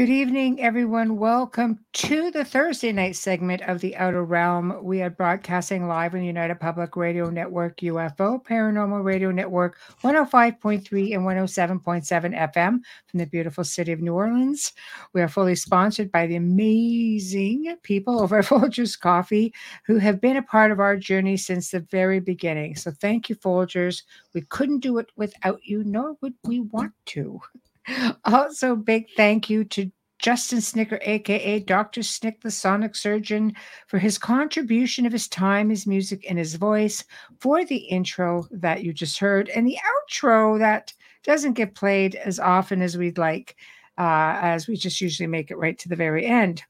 Good evening, everyone. Welcome to the Thursday night segment of The Outer Realm. We are broadcasting live on United Public Radio Network, UFO Paranormal Radio Network, 105.3 and 107.7 FM from the beautiful city of New Orleans. We are fully sponsored by the amazing people over at Folgers Coffee who have been a part of our journey since the very beginning. So thank you, Folgers. We couldn't do it without you, nor would we want to. Also, big thank you to Justin Snicker, aka Dr. Snick, the sonic surgeon, for his contribution of his time, his music, and his voice for the intro that you just heard and the outro that doesn't get played as often as we'd like. Uh, as we just usually make it right to the very end.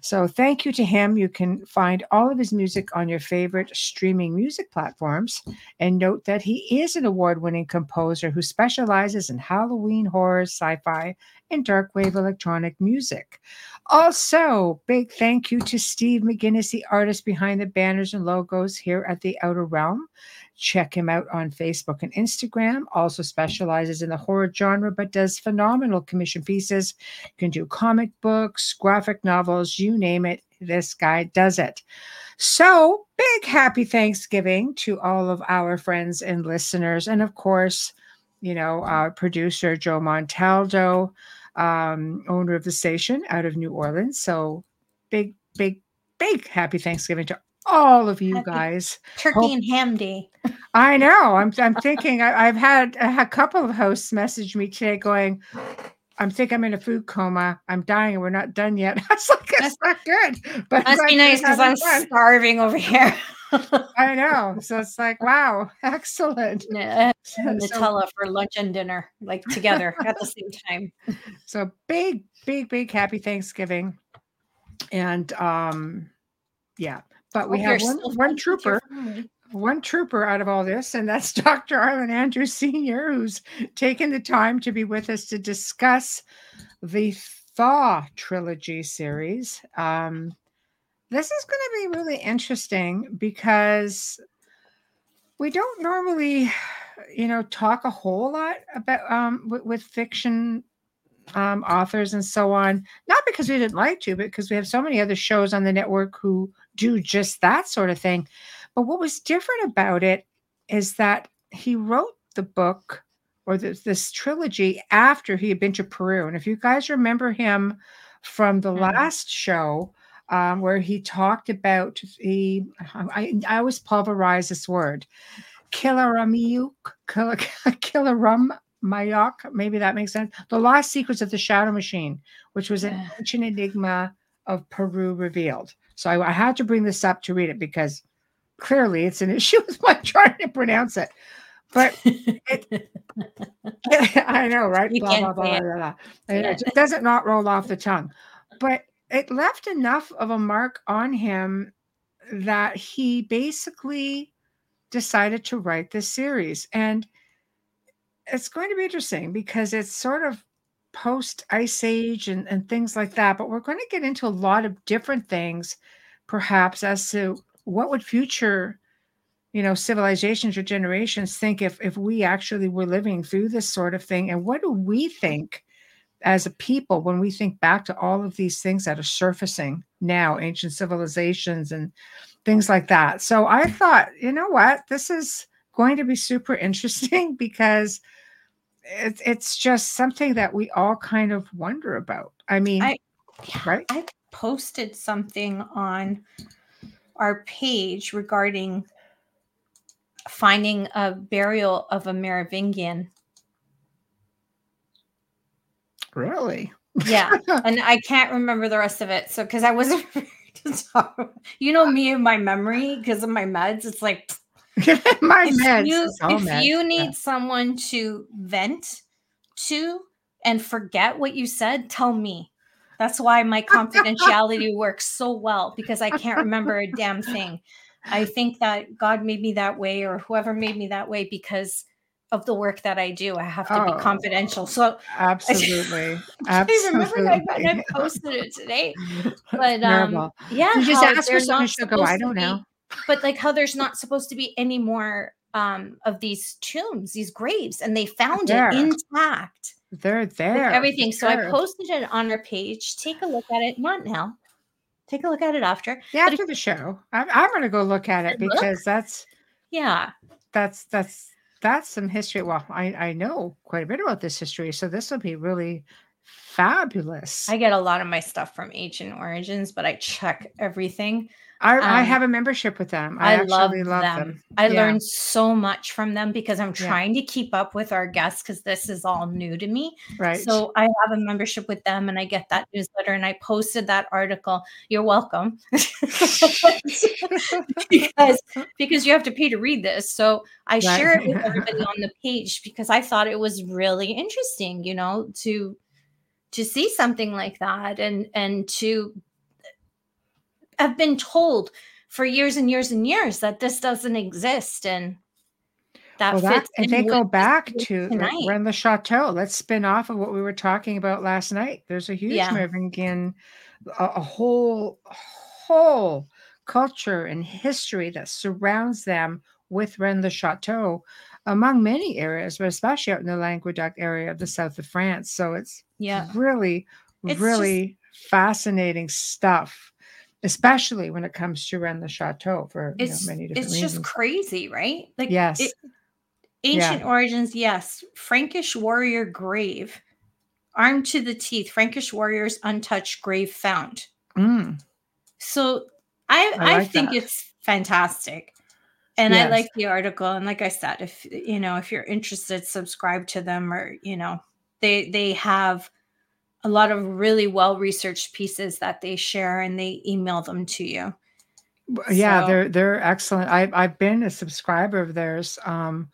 So, thank you to him. You can find all of his music on your favorite streaming music platforms. And note that he is an award winning composer who specializes in Halloween horror, sci fi, and dark wave electronic music. Also, big thank you to Steve McGinnis, the artist behind the banners and logos here at the Outer Realm. Check him out on Facebook and Instagram. Also specializes in the horror genre, but does phenomenal commission pieces. You can do comic books, graphic novels, you name it. This guy does it. So, big happy Thanksgiving to all of our friends and listeners. And of course, you know, our producer, Joe Montaldo, um, owner of the station out of New Orleans. So, big, big, big happy Thanksgiving to all of you Happy guys. Turkey Hope- and ham day. I know. I'm I'm thinking I, I've had a couple of hosts message me today going, I'm think I'm in a food coma. I'm dying and we're not done yet. That's like, it's not good. But Must be nice because I'm fun. starving over here. I know. So it's like, wow, excellent. N- So, Nutella for lunch and dinner, like together at the same time. so big, big, big happy Thanksgiving. And um yeah. But we have one, one fine with your trooper. one trooper out of all this, and that's Dr. Arlan Andrews Sr., who's taken the time to be with us to discuss the Thaw trilogy series. Um, this is going to be really interesting because we don't normally, you know, talk a whole lot about um, with, with fiction um, authors and so on. Not because we didn't like to, but because we have so many other shows on the network who do just that sort of thing. But what was different about it is that he wrote the book or this, this trilogy after he had been to Peru. And if you guys remember him from the Mhm. last show, um, where he talked about the, I, I always pulverize this word, Killaramiyuk, Killarum Mayok, maybe that makes sense. The Lost Secrets of the Shadow Machine, which was an ancient enigma of Peru revealed. So I, I had to bring this up to read it because clearly it's an issue with my trying to pronounce it. But I know, right? You Blah, blah, blah, it. blah, blah. Yeah. It just doesn't not roll off the tongue. But it left enough of a mark on him that he basically decided to write this series. And it's going to be interesting because it's sort of post ice age and, and things like that. But we're going to get into a lot of different things, perhaps, as to what would future you know civilizations or generations think if if we actually were living through this sort of thing and what do we think as a people when we think back to all of these things that are surfacing now ancient civilizations and things like that so i thought you know what this is going to be super interesting because it's it's just something that we all kind of wonder about i mean I- right I posted something on our page regarding finding a burial of a Merovingian. really Yeah, and I can't remember the rest of it. So because I wasn't you know me and my memory because of my meds. It's like my if meds. you if meds, you yeah. need someone to vent to and forget what you said, tell me. That's why my confidentiality works so well because I can't remember a damn thing. I think that God made me that way or whoever made me that way because of the work that I do. I have to Oh. be confidential. So Absolutely. I remember I, I posted it today. But um yeah, You just ask her they're something, not she'll go, I don't be- know. But like how there's not supposed to be any more um of these tombs, these graves, and they found There. it intact They're there. everything. So I posted it on our page. Take a look at it. Not now. Take a look at it after. Yeah, after the show. I'm, I'm going to go look at it Look. because that's Yeah. that's that's that's some history. Well, I I know quite a bit about this history, so this will be really fabulous. I get a lot of my stuff from Ancient Origins, but I check everything. I, I um, have a membership with them. I, I, love, them. love them. I Yeah. learned so much from them because I'm Yeah. trying to keep up with our guests because this is all new to me. Right. So I have a membership with them and I get that newsletter and I posted that article. You're welcome. because because you have to pay to read this. So I share it with everybody on the page because I thought it was really interesting, you know, to to see something like that and and to have been told for years and years and years that this doesn't exist and that well, that, in they go back to tonight. Rennes-le-Château, let's spin off of what we were talking about last night. There's a huge Yeah. moving in a, a whole whole culture and history that surrounds them with Rennes-le-Château among many areas, but especially out in the Languedoc area of the south of France. So it's yeah really, It's just- really fascinating stuff, especially when it comes to Rennes-le-Château for you know, many different it's reasons. just crazy right like yes. it- ancient origins yes frankish warrior grave armed to the teeth frankish warriors untouched grave found Mm. so i I i, think that. it's fantastic and i like the article and like i said if you know if you're interested subscribe to them or you know they they have a lot of really well researched pieces that they share and they email them to you Yeah, So- they're they're excellent. I I've been a subscriber of theirs um,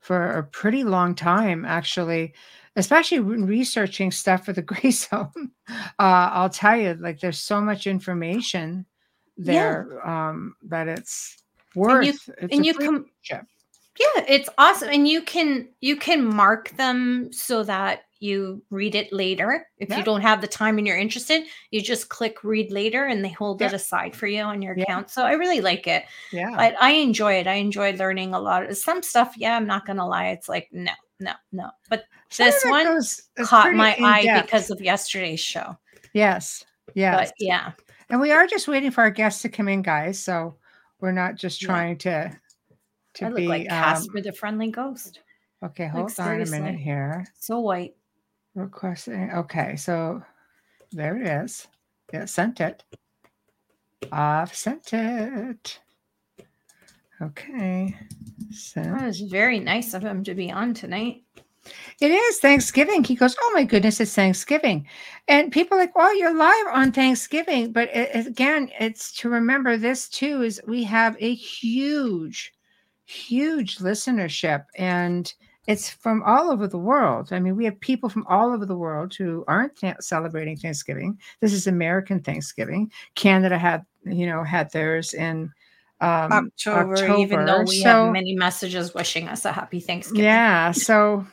for a pretty long time, actually. Especially when researching stuff for the Gray Zone. Uh, I'll tell you, like, there's so much information Yeah. there um, that it's you- it's and you com- Yeah, it's awesome. And you can you can mark them so that you read it later. If Yeah. you don't have the time and you're interested, you just click read later and they hold it aside for you on your Yeah. account. So I really like it. yeah. I, I enjoy it. I enjoy learning a lot. of Some stuff, yeah, I'm not gonna lie. It's like no, no, no. But Some this one goes- caught my eye because of yesterday's show. yes, yes. But yeah. And we are just waiting for our guests to come in, guys. So we're not just Yeah. trying to to I look be like um, Casper the friendly ghost. okay. Hold on a minute here. So white. Requesting. Okay, so there it is. Yeah, sent it. I've sent it. Okay. Sent. That was very nice of him to be on tonight. It is Thanksgiving. He goes, Oh my goodness, it's Thanksgiving. And people are like, Well, you're live on Thanksgiving. But it, again, it's to remember this too is we have a huge, huge listenership. And it's from all over the world. I mean, we have people from all over the world who aren't th- celebrating Thanksgiving. This is American Thanksgiving. Canada had, you know, had theirs in um, October, even though we So- have many messages wishing us a happy Thanksgiving. Yeah. So,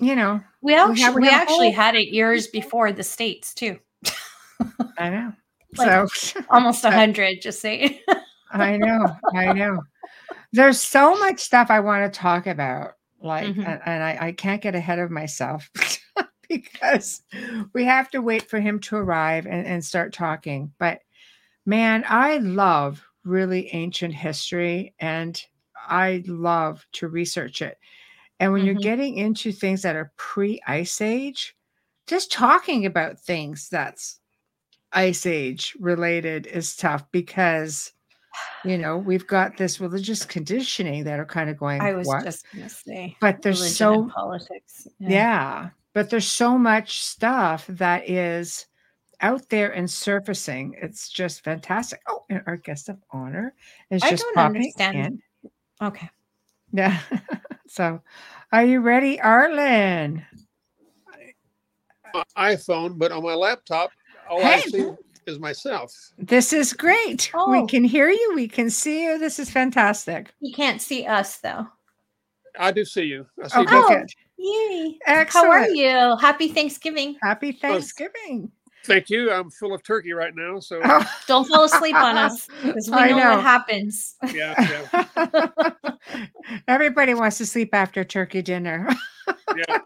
you know, we actually we we, actually had it years before the states too, I know. Like- so almost a hundred. Just saying. I know, I know. There's so much stuff I want to talk about, like, Mhm. and, and I, I can't get ahead of myself because we have to wait for him to arrive and, and start talking. But man, I love really ancient history and I love to research it. And when you're Mhm. getting into things that are pre ice age, just talking about things that's ice age related is tough because you know we've got this religious conditioning that are kind of going I was what just gonna say, but there's so politics. yeah but there's so much stuff that is out there and surfacing. It's just fantastic. Oh, and our guest of honor is I just don't popping understand. in. Okay. Yeah. so, are you ready, Arlan? iPhone, but on my laptop, all Hey. I see is myself. This is great. We Oh. can hear you. We can see you. This is fantastic. You can't see us though. I do see you. I see Okay, both. Oh. Yay. Excellent. How are you? Happy Thanksgiving. Happy Thanksgiving. Thank you. I'm full of turkey right now. So Oh. Don't fall asleep on us because we I know, know. what happens. yeah, yeah, Everybody wants to sleep after turkey dinner. yeah, yep,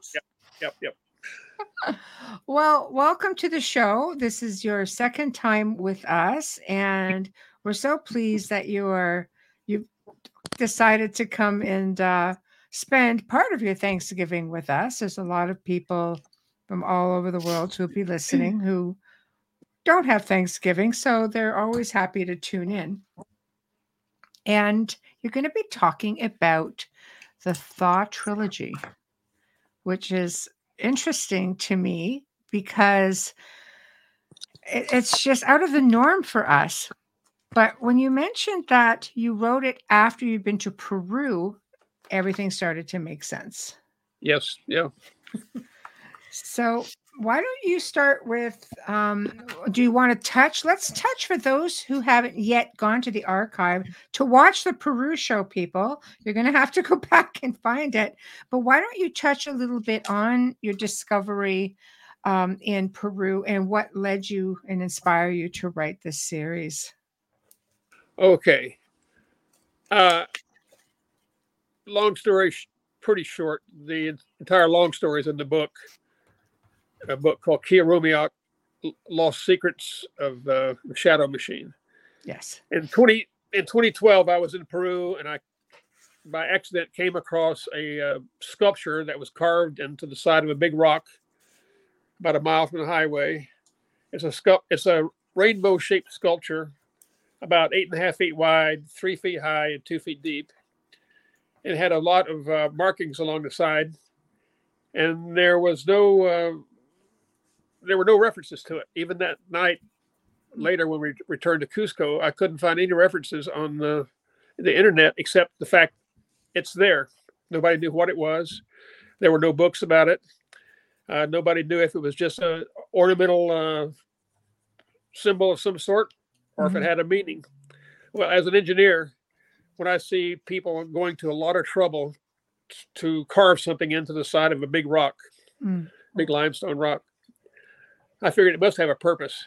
yep, yep. Well, welcome to the show. This is your second time with us, and we're so pleased that you are you decided to come and uh, spend part of your Thanksgiving with us. There's a lot of people from all over the world who'll be listening who don't have Thanksgiving, so they're always happy to tune in. And you're going to be talking about the Thaw trilogy, which is interesting to me because it's just out of the norm for us. But when you mentioned that you wrote it after you've been to Peru, everything started to make sense. Yes, yeah. So, why don't you start with? Um, do you want to touch? Let's touch for those who haven't yet gone to the archive to watch the Peru show, people. You're going to have to go back and find it. But why don't you touch a little bit on your discovery um, in Peru and what led you and inspire you to write this series? Okay. Uh, long story, pretty short. The entire long story is in the book. A book called Kia Rumiak, Lost Secrets of the Shadow Machine. Yes. in 20 in 2012 i was in peru and i by accident came across a uh, sculpture that was carved into the side of a big rock about a mile from the highway it's a sculpt it's a rainbow shaped sculpture about eight and a half feet wide three feet high and two feet deep it had a lot of uh, markings along the side and there was no uh, there were no references to it even that night later when we returned to Cusco, I couldn't find any references on the the internet except the fact it's there. Nobody knew what it was. There were no books about it. Uh, nobody knew if it was just a ornamental uh, symbol of some sort or if Mhm. it had a meaning. Well, as an engineer, when I see people going to a lot of trouble t- to carve something into the side of a big rock, Mm. big limestone rock, I figured it must have a purpose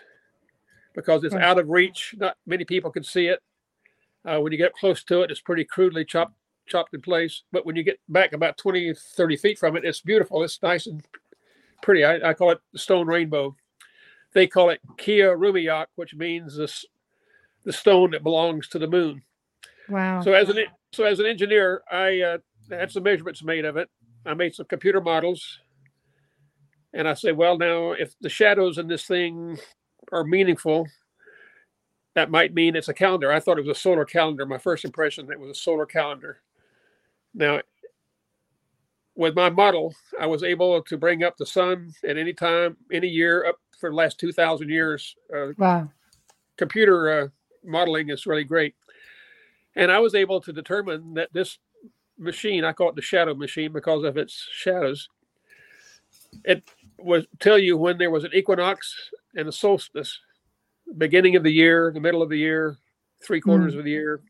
because it's Right. out of reach. Not many people can see it. Uh, when you get close to it, it's pretty crudely chopped chopped in place. But when you get back about 20, 30 feet from it, it's beautiful. It's nice and pretty. I, I call it the stone rainbow. They call it Kia Rumiyak, which means this the stone that belongs to the moon. Wow. So as an so as an engineer, I uh, had some measurements made of it. I made some computer models, and I say, well, now if the shadows in this thing are meaningful, that might mean it's a calendar. I thought it was a solar calendar. My first impression that it was a solar calendar. Now, with my model, I was able to bring up the sun at any time, any year, up for the last two thousand years. Uh, wow. computer uh, modeling is really great. And I was able to determine that this machine, I call it the shadow machine because of its shadows, it was tell you when there was an equinox and a solstice, beginning of the year, the middle of the year, three quarters of the year,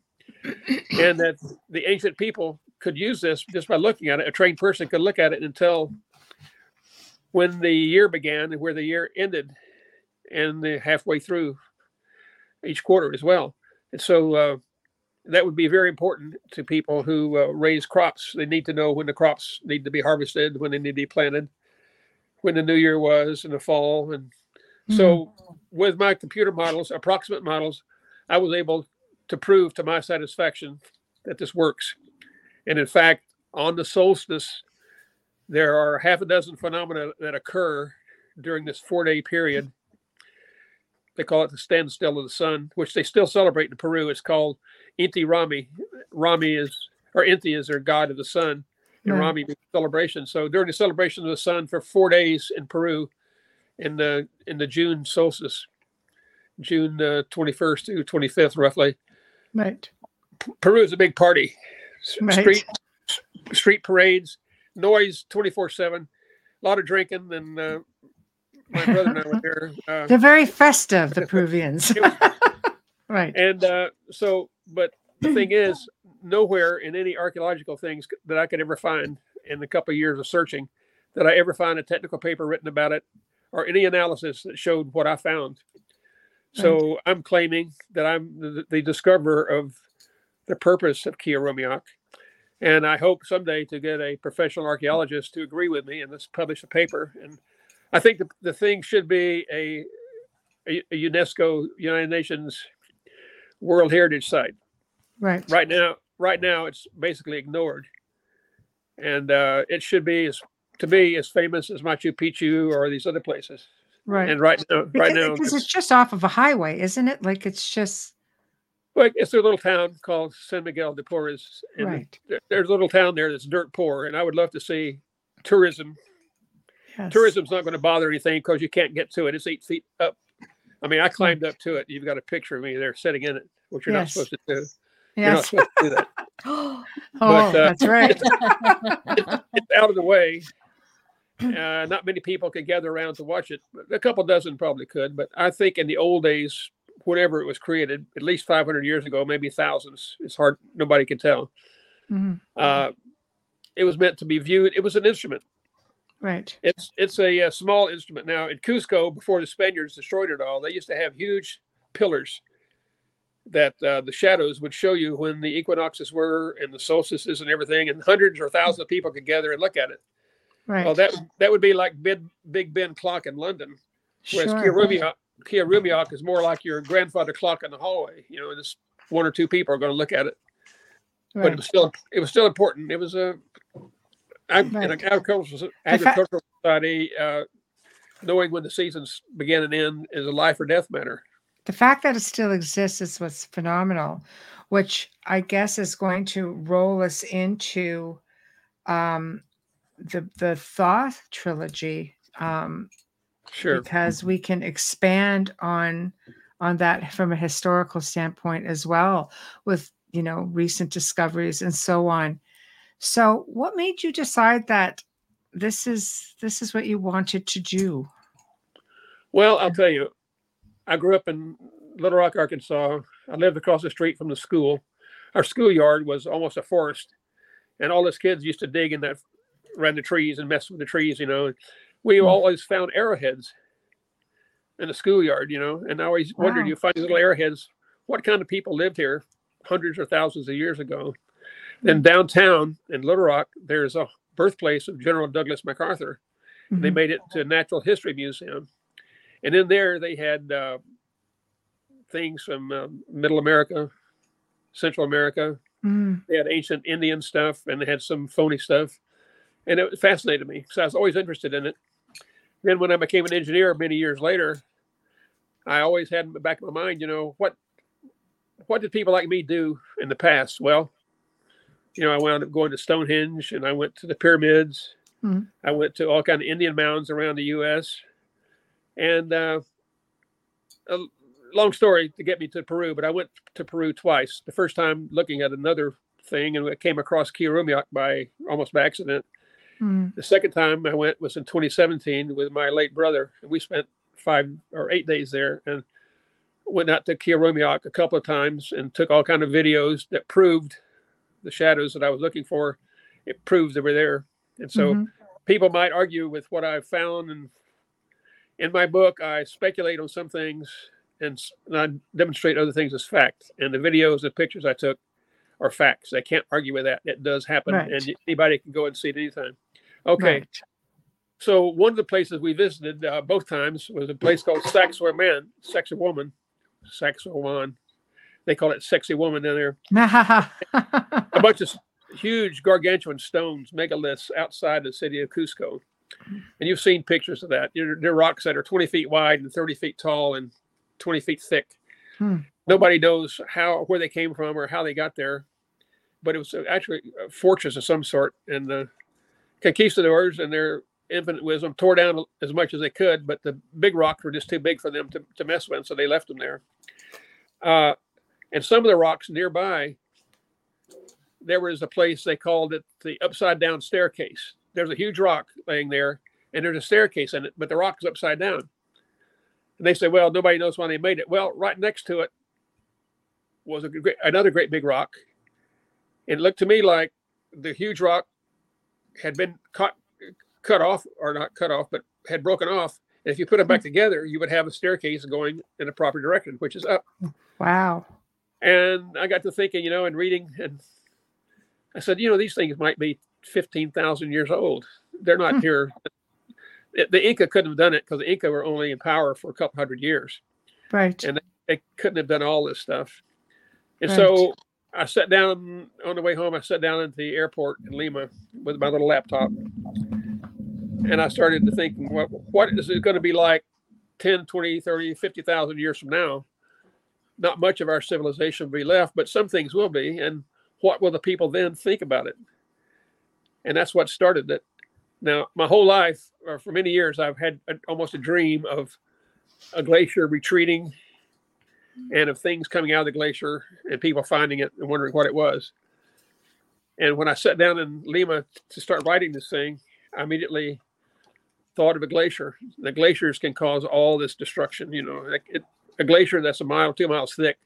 and that the ancient people could use this just by looking at it. A trained person could look at it and tell when the year began and where the year ended, and the halfway through each quarter as well. And so uh, that would be very important to people who uh, raise crops. They need to know when the crops need to be harvested, when they need to be planted, when the new year was in the fall. And so mm. with my computer models, approximate models, I was able to prove to my satisfaction that this works. And in fact, on the solstice, there are half a dozen phenomena that occur during this four day period they call it the standstill of the sun, which they still celebrate in Peru. It's called Inti Raymi. Raymi is, or Inti is their god of the sun. Right. Raymi celebration. So during the celebration of the sun for four days in Peru, in the in the June solstice, June twenty first to twenty fifth, roughly. Right. Peru is a big party. S- Right. Street street parades, noise twenty four seven, a lot of drinking, and uh, my brother and I were there. Uh, They're very festive, the Peruvians. Was- right. and uh, so, but the thing is, nowhere in any archaeological things that I could ever find in the couple of years of searching that I ever find a technical paper written about it or any analysis that showed what I found. So I'm claiming that I'm the, the discoverer of the purpose of Kiarumiak. And I hope someday to get a professional archaeologist to agree with me and let's publish a paper. And I think the, the thing should be a, a, a UNESCO, United Nations World Heritage Site. Right. Right now, right now it's basically ignored. And uh, it should be as to be as famous as Machu Picchu or these other places. Right. And right now, right now, because it's just off of a highway, isn't it? Like it's just Well, it's a little town called San Miguel de Porres. And right. there's a little town there that's dirt poor, and I would love to see tourism. Yes. Tourism's not going to bother anything because you can't get to it. It's eight feet up. I mean, I climbed up to it. You've got a picture of me there sitting in it, which you're Yes. not supposed to do. You're not Yes. supposed to do that. Oh, uh, that's right. It's out of the way. Uh, not many people could gather around to watch it. but A couple dozen probably could, but I think in the old days, whenever it was created, at least 500 years ago, maybe thousands. It's hard. Nobody can tell. Mhm. uh, it was meant to be viewed. It was an instrument. Right. It's it's a, uh small instrument now. In Cusco, before the Spaniards destroyed it all, they used to have huge pillars that uh, the shadows would show you when the equinoxes were and the solstices and everything, and hundreds or thousands of people could gather and look at it. Right. Well, that that would be like Big Big Ben clock in London, whereas sure. Kiarumiak is more like your grandfather clock in the hallway. You know, just one or two people are going to look at it. right. but it was still it was still important. It was a I'm in an Right. agricultural society. Uh, knowing when the seasons begin and end is a life or death matter. The fact that it still exists is what's phenomenal, which I guess is going to roll us into um, the the Thaw trilogy um, Sure. because we can expand on on that from a historical standpoint as well with you know recent discoveries and so on. So, what made you decide that this is this is what you wanted to do? Well, I'll tell you, I grew up in Little Rock, Arkansas. I lived across the street from the school. Our schoolyard was almost a forest, and all us kids used to dig in that around the trees and mess with the trees. You know, we Hmm. always found arrowheads in the schoolyard. You know, and I always wondered, you find these little arrowheads. What kind of people lived here hundreds or thousands of years ago? Then downtown in Little Rock, there's a birthplace of General Douglas MacArthur they Mhm. made it to Natural History Museum, and in there they had uh, things from uh, Middle America, Central America. Mm, They had ancient Indian stuff, and they had some phony stuff, and it fascinated me. So I was always interested in it. Then when I became an engineer many years later, I always had in the back of my mind, you know, what what did people like me do in the past? Well, you know, I wound up going to Stonehenge, and I went to the pyramids. Mhm. I went to all kind of Indian mounds around the U.S. And uh, a long story to get me to Peru, but I went to Peru twice. The first time looking at another thing, and I came across Kiarumiak by almost by accident. mm, The second time I went was in 2017 with my late brother, and we spent five or eight days there and went out to Kiarumiak a couple of times and took all kind of videos that proved the shadows that I was looking for. It proves they were there, and so mhm. people might argue with what I've found. And in my book, I speculate on some things and, I demonstrate other things as fact. And the videos and pictures I took are facts. I can't argue with that. It does happen, Right. and anybody can go and see it anytime. Okay. Right. So one of the places we visited uh, both times was a place called Sacsayhuaman, Sexy Woman, Saxor One. They call it Sexy Woman down there. A bunch of huge gargantuan stones, megaliths outside the city of Cusco. And you've seen pictures of that. They're, they're rocks that are 20 feet wide and 30 feet tall and 20 feet thick. Hmm. Nobody knows how where they came from or how they got there. but it was actually a fortress of some sort. And the conquistadors and their infinite wisdom tore down as much as they could, but the big rocks were just too big for them to, to mess with, so they left them there. Uh, and some of the rocks nearby, there was a place they called it the upside down staircase. There's a huge rock laying there, and there's a staircase in it, but the rock is upside down. And they say, well, nobody knows why they made it. Well, right next to it was a great, another great big rock. It looked to me like the huge rock had been cut cut off, or not cut off, but had broken off. And if you put them back hmm. together, you would have a staircase going in a proper direction, which is up. Wow. And I got to thinking, you know, and reading, and I said, you know, these things might be 15,000 years old. They're not Hmm. here. The Inca couldn't have done it because the Inca were only in power for a couple hundred years. Right. And They couldn't have done all this stuff. And so I sat down on the way home. I sat down at the airport in Lima with my little laptop. And I started to think, what, what is it going to be like 10, 20, 30, 50,000 years from now? Not much of our civilization will be left, but some things will be. And what will the people then think about it? And that's what started it. Now, my whole life, or for many years, I've had a, almost a dream of a glacier retreating and of things coming out of the glacier and people finding it and wondering what it was. And when I sat down in Lima to start writing this thing, I immediately thought of a glacier. The glaciers can cause all this destruction. You know, Like, it, a glacier that's a mile, two miles thick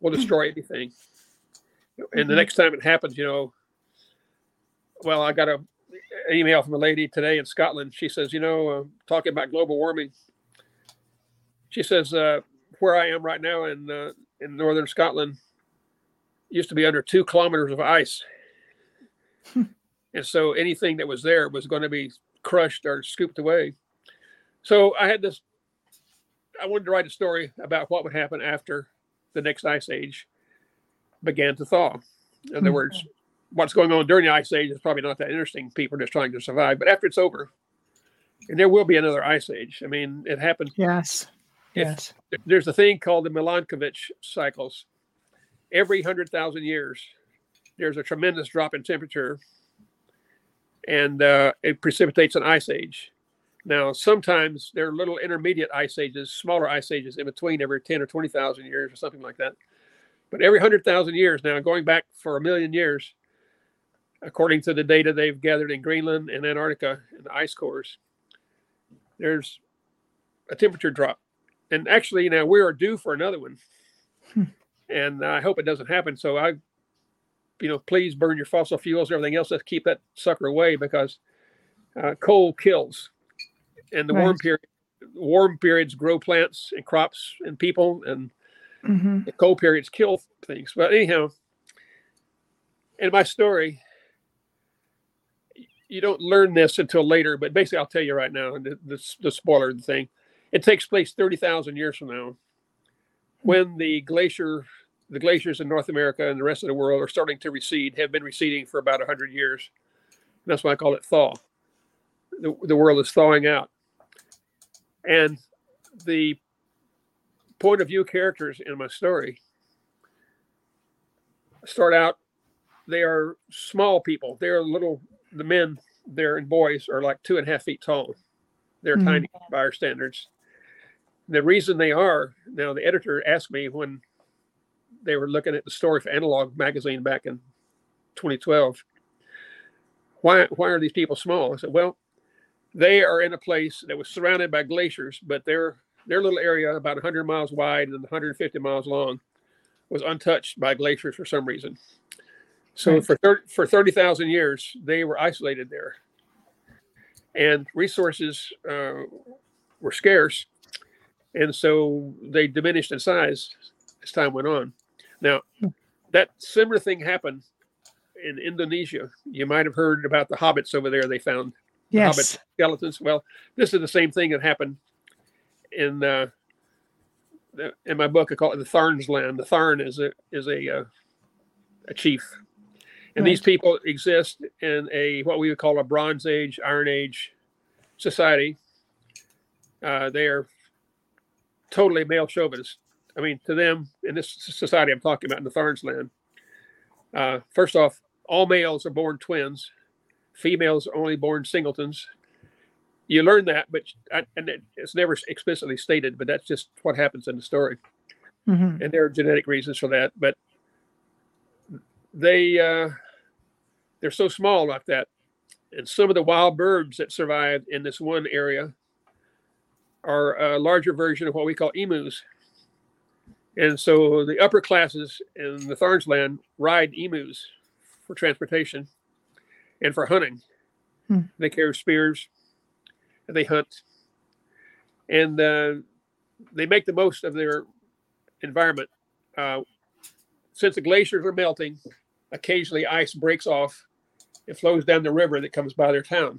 will destroy anything. And the Mhm. next time it happens, you know, well, I got a an email from a lady today in Scotland. She says, you know, uh, talking about global warming. She says, uh, where I am right now in uh, in northern Scotland used to be under two kilometers of ice, and so anything that was there was going to be crushed or scooped away. So I had this. I wanted to write a story about what would happen after the next ice age began to thaw. In other Mhm. words, what's going on during the ice age is probably not that interesting. People are just trying to survive. But after it's over, and there will be another ice age. I mean, it happened Yes. Yes. there's a thing called the Milankovitch cycles. Every hundred thousand years, there's a tremendous drop in temperature, and uh, it precipitates an ice age. Now, sometimes there are little intermediate ice ages, smaller ice ages in between every ten or twenty thousand years, or something like that. But every hundred thousand years, now going back for a million years, according to the data they've gathered in Greenland and Antarctica and the ice cores, there's a temperature drop. And actually now we are due for another one. Hmm. and i hope it doesn't happen. So i you know please burn your fossil fuels and everything else. Let's keep that sucker away because uh, coal kills. And the warm period warm periods grow plants and crops and people and hmm the cold periods kill things. But anyhow in my story you don't learn this until later but basically i'll tell you right now the, the, the spoiler thing. It takes place 30,000 years from now when the glacier the glaciers in north america and the rest of the world are starting to recede have been receding for about 100 years. That's why i call it thaw. The, the world is thawing out. And the point of view characters in my story start out they are small people. They're little the men there and boys are like two and a half feet tall. They're Mhm. tiny by our standards. The reason they are now the editor asked me when they were looking at the story for analog magazine back in 2012 why why are these people small? I said well they are in a place that was surrounded by glaciers but their their little area about 100 miles wide and 150 miles long was untouched by glaciers for some reason so Right. for 30, for 30,000 years they were isolated there. And resources uh, were scarce. And so they diminished in size as time went on. Now that similar thing happened in indonesia. You might have heard about the hobbits over there they found. Yes. hobbit skeletons. Well this is the same thing that happened in uh, in my book i call it the tharn's land. The tharn is a is a uh, a chief and these people exist in a what we would call a bronze age iron age society uh, they are totally male chauvinist i mean to them in this society i'm talking about in the tharn's land Uh, first off, all males are born twins. Females are only born singletons. You learn that, but and it's never explicitly stated, but that's just what happens in the story. Mm-hmm. And there are genetic reasons for that, but they uh, they're so small like that. And some of the wild birds that survive in this one area are a larger version of what we call emus. And so the upper classes in the Tharns land ride emus for transportation and for hunting. Hmm. They carry spears and they hunt. And uh, they make the most of their environment. Uh, since the glaciers are melting, occasionally ice breaks off and flows down the river that comes by their town.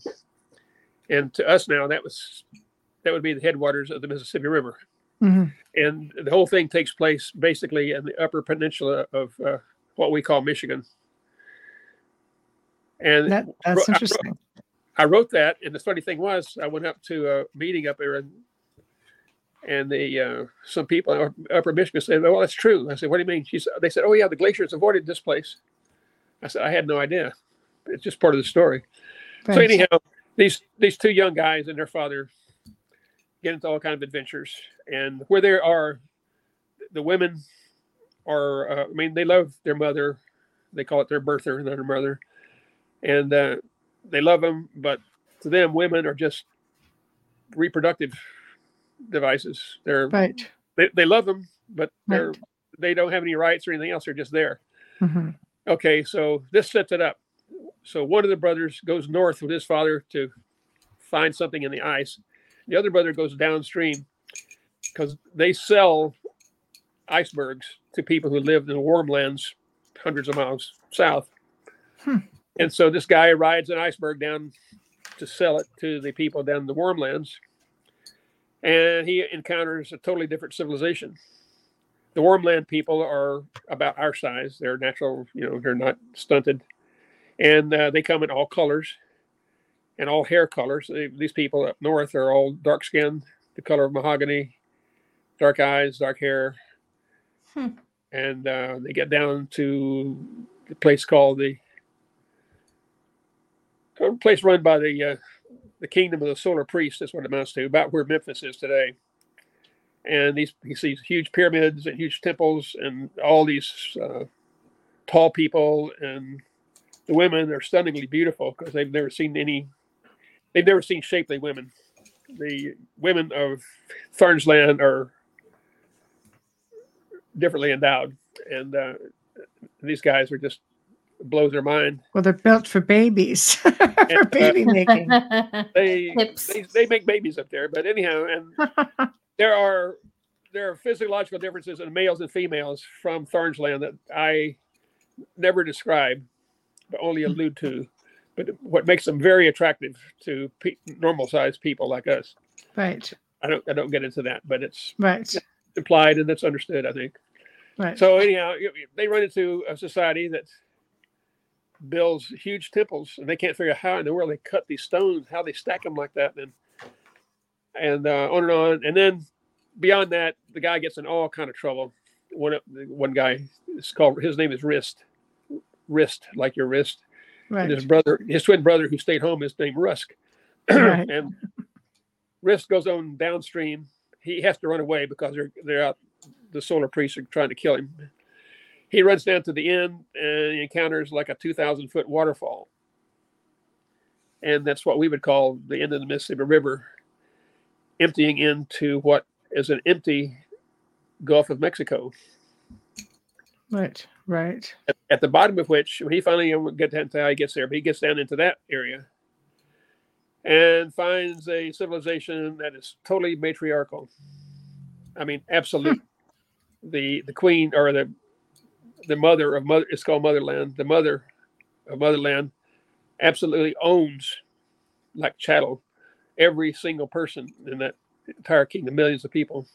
And to us now, that was that would be the headwaters of the Mississippi River. Mm-hmm. And the whole thing takes place basically in the upper peninsula of uh, what we call Michigan. And that, that's I interesting. Wrote, I wrote that, and the funny thing was, I went up to a meeting up there, and and the uh, some people in Upper Michigan said, "Well, that's true." I said, "What do you mean?" She said, "They said, oh yeah, the glaciers avoided this place." I said, "I had no idea. It's just part of the story." So anyhow, these these two young guys and their father get into all kind of adventures, and where there are the women are, uh, I mean, they love their mother. They call it their birther and their mother, and uh, they love them. But to them, women are just reproductive devices. They're right. They, they love them, but they're right. they don't have any rights or anything else. They're just there. Mm-hmm. Okay, so this sets it up. So one of the brothers goes north with his father to find something in the ice, the other brother goes downstream because they sell icebergs to people who live in the warm lands hundreds of miles south. Hmm. And so this guy rides an iceberg down to sell it to the people down in the warm lands. And he encounters a totally different civilization. The warm land people are about our size. They're natural, you know, they're not stunted. And uh, they come in all colors and all hair colors. These people up north are all dark skinned, the color of mahogany, dark eyes, dark hair. Hmm. And uh, they get down to the place called the place run by the uh, the kingdom of the solar priest. That's what it amounts to, about where Memphis is today. And these he sees huge pyramids and huge temples and all these uh, tall people and the women are stunningly beautiful because they've never seen any they've never seen shapely women. The women of Tharns Land are differently endowed, and uh, these guys are just blows their mind. Well, they're built for babies, for and, uh, baby uh, making. They, they they make babies up there, but anyhow, and there are there are physiological differences in males and females from Tharns Land that I never describe, but only hmm. allude to but what makes them very attractive to pe- normal sized people like us. Right. I don't I don't get into that, but it's right implied and that's understood. I think. Right. So anyhow, they run into a society that builds huge temples, and they can't figure out how in the world they cut these stones, how they stack them like that, and and uh, on and on. And then beyond that, the guy gets in all kind of trouble. One one guy is called his name is Wrist, Wrist like your wrist Right. And his brother, his twin brother who stayed home, is named Rusk. Right. and Rusk goes on downstream. He has to run away because they're they're out. The solar priests are trying to kill him. He runs down to the end and he encounters like a two thousand foot waterfall, and that's what we would call the end of the Mississippi River, emptying into what is an empty Gulf of Mexico. Right, right. At, at, the bottom of which, when he finally gets to how he gets there, but he gets down into that area and finds a civilization that is totally matriarchal. I mean, absolute. Hmm. The the queen or the the mother of mother it's called motherland. The mother of motherland absolutely owns like chattel every single person in that entire kingdom, millions of people.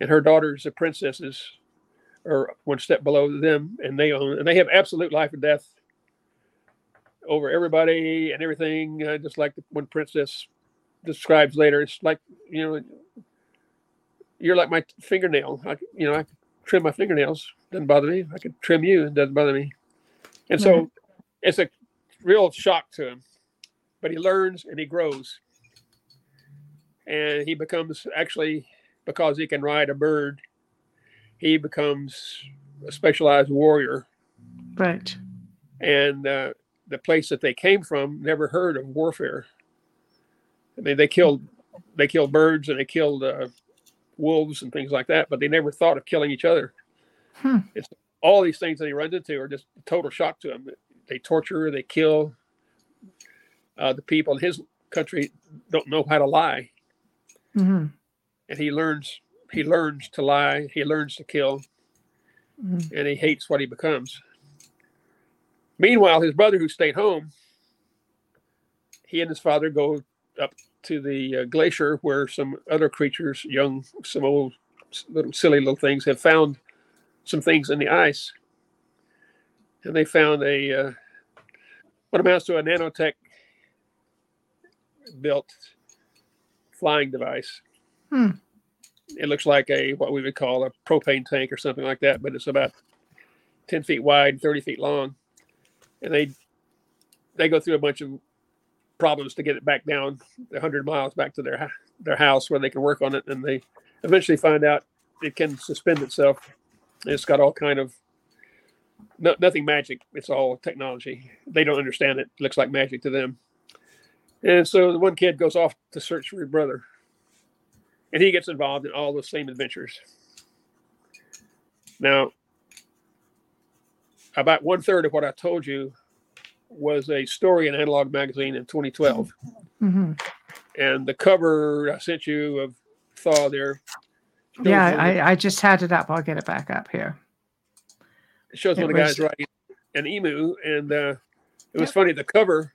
And her daughters, the princesses, are one step below them, and they own and they have absolute life and death over everybody and everything. Uh, just like the one princess describes later, it's like you know, you're like my fingernail. I, you know, I trim my fingernails, doesn't bother me. I can trim you, it doesn't bother me. And so it's a real shock to him. But he learns and he grows. And he becomes actually, because he can ride a bird, he becomes a specialized warrior. Right. And uh, the place that they came from never heard of warfare. I mean, they killed they killed birds and they killed uh, wolves and things like that, but they never thought of killing each other. Hmm. It's all these things that he runs into are just a total shock to him. They torture, they kill. Uh, the people in his country don't know how to lie, hmm and he learns. He learns to lie. He learns to kill, hmm and he hates what he becomes. Meanwhile, his brother, who stayed home, he and his father go up to the uh, glacier where some other creatures, young, some old, little silly little things, have found some things in the ice, and they found a uh, what amounts to a nanotech built flying device. Hmm. It looks like a what we would call a propane tank or something like that, but it's about ten feet wide, thirty feet long, and they they go through a bunch of problems to get it back down 100 miles back to their their house where they can work on it and they eventually find out it can suspend itself it's got all kind of no, nothing magic it's all technology they don't understand it. it looks like magic to them and so the one kid goes off to search for his brother and he gets involved in all those same adventures now about one third of what i told you was a story in analog magazine in 2012 hmm and the cover I sent you of Thaw there. Yeah, one of the- I, I just had it up. I'll get it back up here. it shows it one of the guys riding an emu, and uh, it was funny. The cover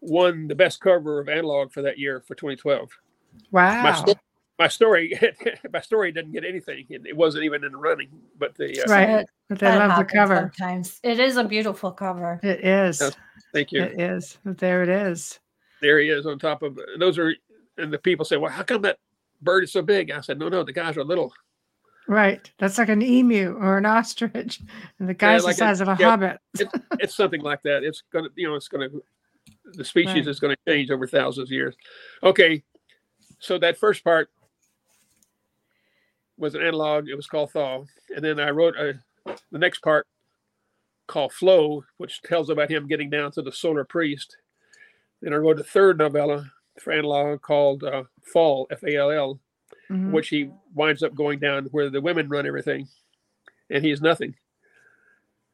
won the best cover of analog for that year for 2012. Wow. sto- My story, my story didn't get anything. It, it wasn't even in the running, but the uh, Right. But they that love the cover. Sometimes it is a beautiful cover. It is. Yes. thank you. It is. There it is. There he is on top of those are, and the people say, "Well, how come that bird is so big?" I said, "No, no, the guys are little." Right. That's like an emu or an ostrich. And the guy's like the a- size of a yeah. hobbit. it's something like that. It's gonna, you know, it's gonna, the species Right. is gonna change over thousands of years. Okay, so that first part was an analog. It was called Thaw, and then I wrote a, the next part called Flow, which tells about him getting down to the Solar Priest. Then I wrote a third novella for analog called uh, Fall, F A L L, Mhm. which he winds up going down where the women run everything, and he's nothing.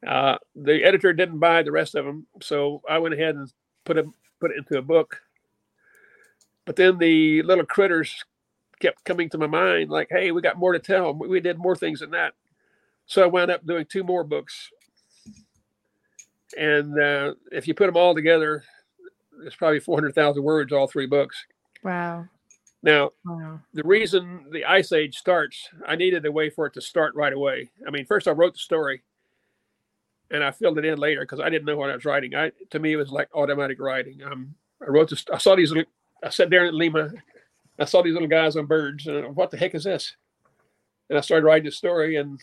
Uh, the editor didn't buy the rest of them, so I went ahead and put it put it into a book. But then the little critters kept coming to my mind, like, "Hey, we got more to tell. We we did more things than that." So I wound up doing two more books, and uh, if you put them all together, it's probably four hundred thousand words, all three books. Wow. Now, Wow. the reason the ice age starts i needed a way for it to start right away i mean first i wrote the story and i filled it in later because i didn't know what i was writing. I to me it was like automatic writing. Um i wrote this i saw these little i sat there in lima i saw these little guys on birds and what the heck is this? And i started writing the story and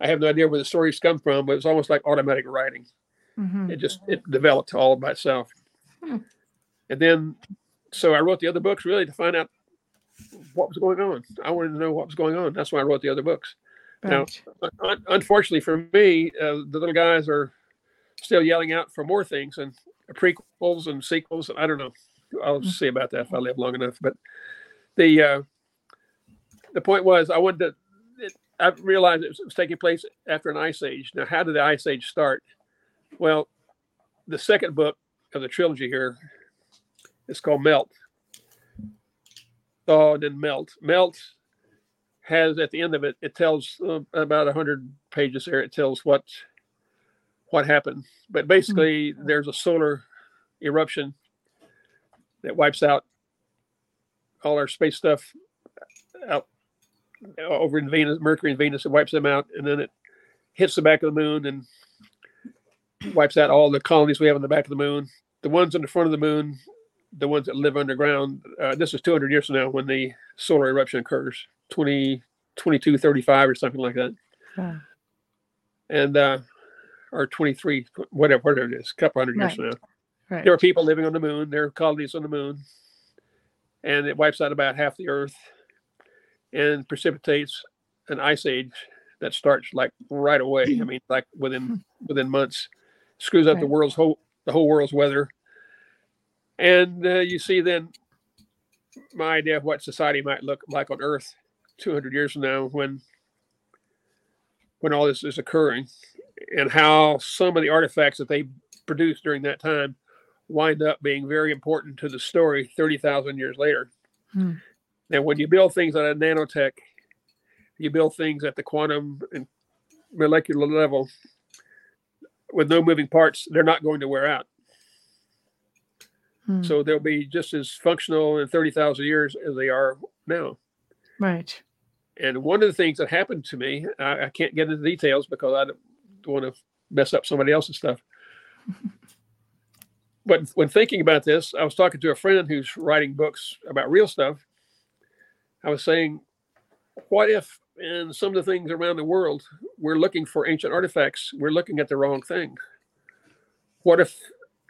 i have no idea where the stories come from but it's almost like automatic writing. Mhm. it just it developed all by itself. Hmm. and then so i wrote the other books really to find out what was going on. I wanted to know what was going on. That's why i wrote the other books now, Right. Un- unfortunately for me uh, the little guys are still yelling out for more things and prequels and sequels And i don't know i'll see about that if i live long enough but the uh the point was i wanted to it, i realized it was, it was taking place after an ice age. Now how did the ice age start? Well the second book of the trilogy here is called melt. Thaw and then melt. Melt has at the end of it it tells uh, about 100 pages there. It tells what what happened. But basically there's a solar eruption that wipes out all our space stuff out over in venus mercury and venus it wipes them out and then it hits the back of the moon and wipes out all the colonies we have on the back of the moon. The ones on the front of the moon the ones that live underground uh, this is 200 years from now when the solar eruption occurs 20 22 35 or something like that Wow. and uh or 23, whatever, whatever it is, a couple hundred years from now. Right. There are people living on the moon. There are colonies on the moon, and it wipes out about half the Earth, and precipitates an ice age that starts like right away. I mean, like within within months, screws up the world's whole the whole world's weather, and uh, you see then my idea of what society might look like on Earth 200 years from now when when all this is occurring, and how some of the artifacts that they produced during that time wind up being very important to the story 30,000 years later. Hmm. Now, when you build things at a nanotech, you build things at the quantum and molecular level with no moving parts, they're not going to wear out. Hmm. So they'll be just as functional in 30,000 years as they are now. right. And one of the things that happened to me, I, I can't get into details because I don't want to mess up somebody else's stuff. but when thinking about this, I was talking to a friend who's writing books about real stuff. I was saying, what if in some of the things around the world, we're looking for ancient artifacts, we're looking at the wrong thing? What if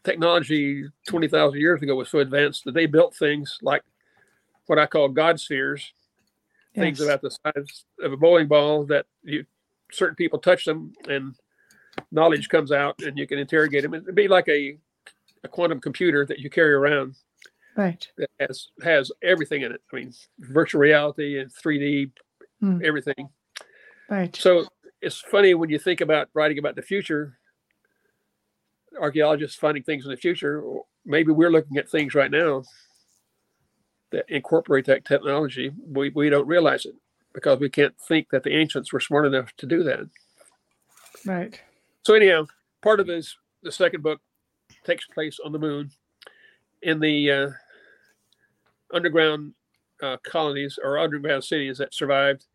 technology 20,000 years ago was so advanced that they built things like what I call God spheres, things about the size of a bowling ball that you certain people touch them and knowledge comes out and you can interrogate them. It'd be like a, a quantum computer that you carry around Right. that has has everything in it. I mean, virtual reality and 3D, Hmm. everything. Right. So it's funny when you think about writing about the future, archaeologists finding things in the future. Maybe we're looking at things right now that incorporate that technology. We, we don't realize it because we can't think that the ancients were smart enough to do that. Right. So anyhow, part of this the second book takes place on the moon in the uh, underground uh, colonies or underground cities that survived.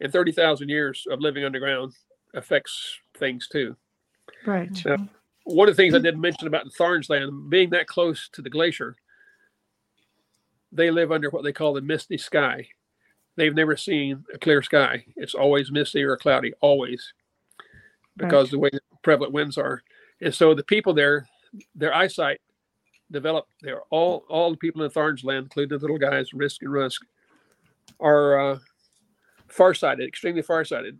And thirty thousand years of living underground affects things too. Right. Yeah. One of the things I didn't mention about the Tharns land, being that close to the glacier, they live under what they call the misty sky. They've never seen a clear sky. It's always misty or cloudy, always, because the way the prevalent winds are. And so the people there, their eyesight developed. They're all all the people in Tharns land, including the little guys, Risk and Rusk, are uh, farsighted, extremely farsighted.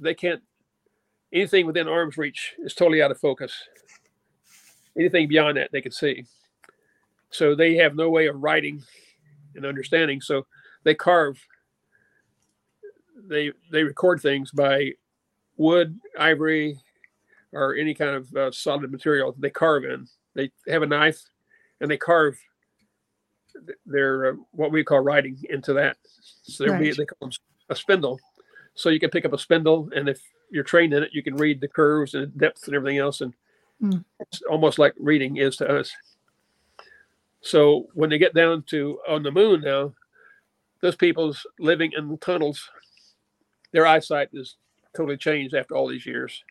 They can't anything within arm's reach is totally out of focus. Anything beyond that they can see. So they have no way of writing and understanding. So they carve. They they record things by wood, ivory, or any kind of uh, solid material that they carve in. They have a knife, and they carve their uh, what we call writing into that. So there'll be they call them a spindle. So you can pick up a spindle, and if you're trained in it, you can read the curves and depths and everything else, and Hmm. it's almost like reading is to us. So when they get down to on the moon now, those people's living in tunnels, their eyesight is totally changed after all these years,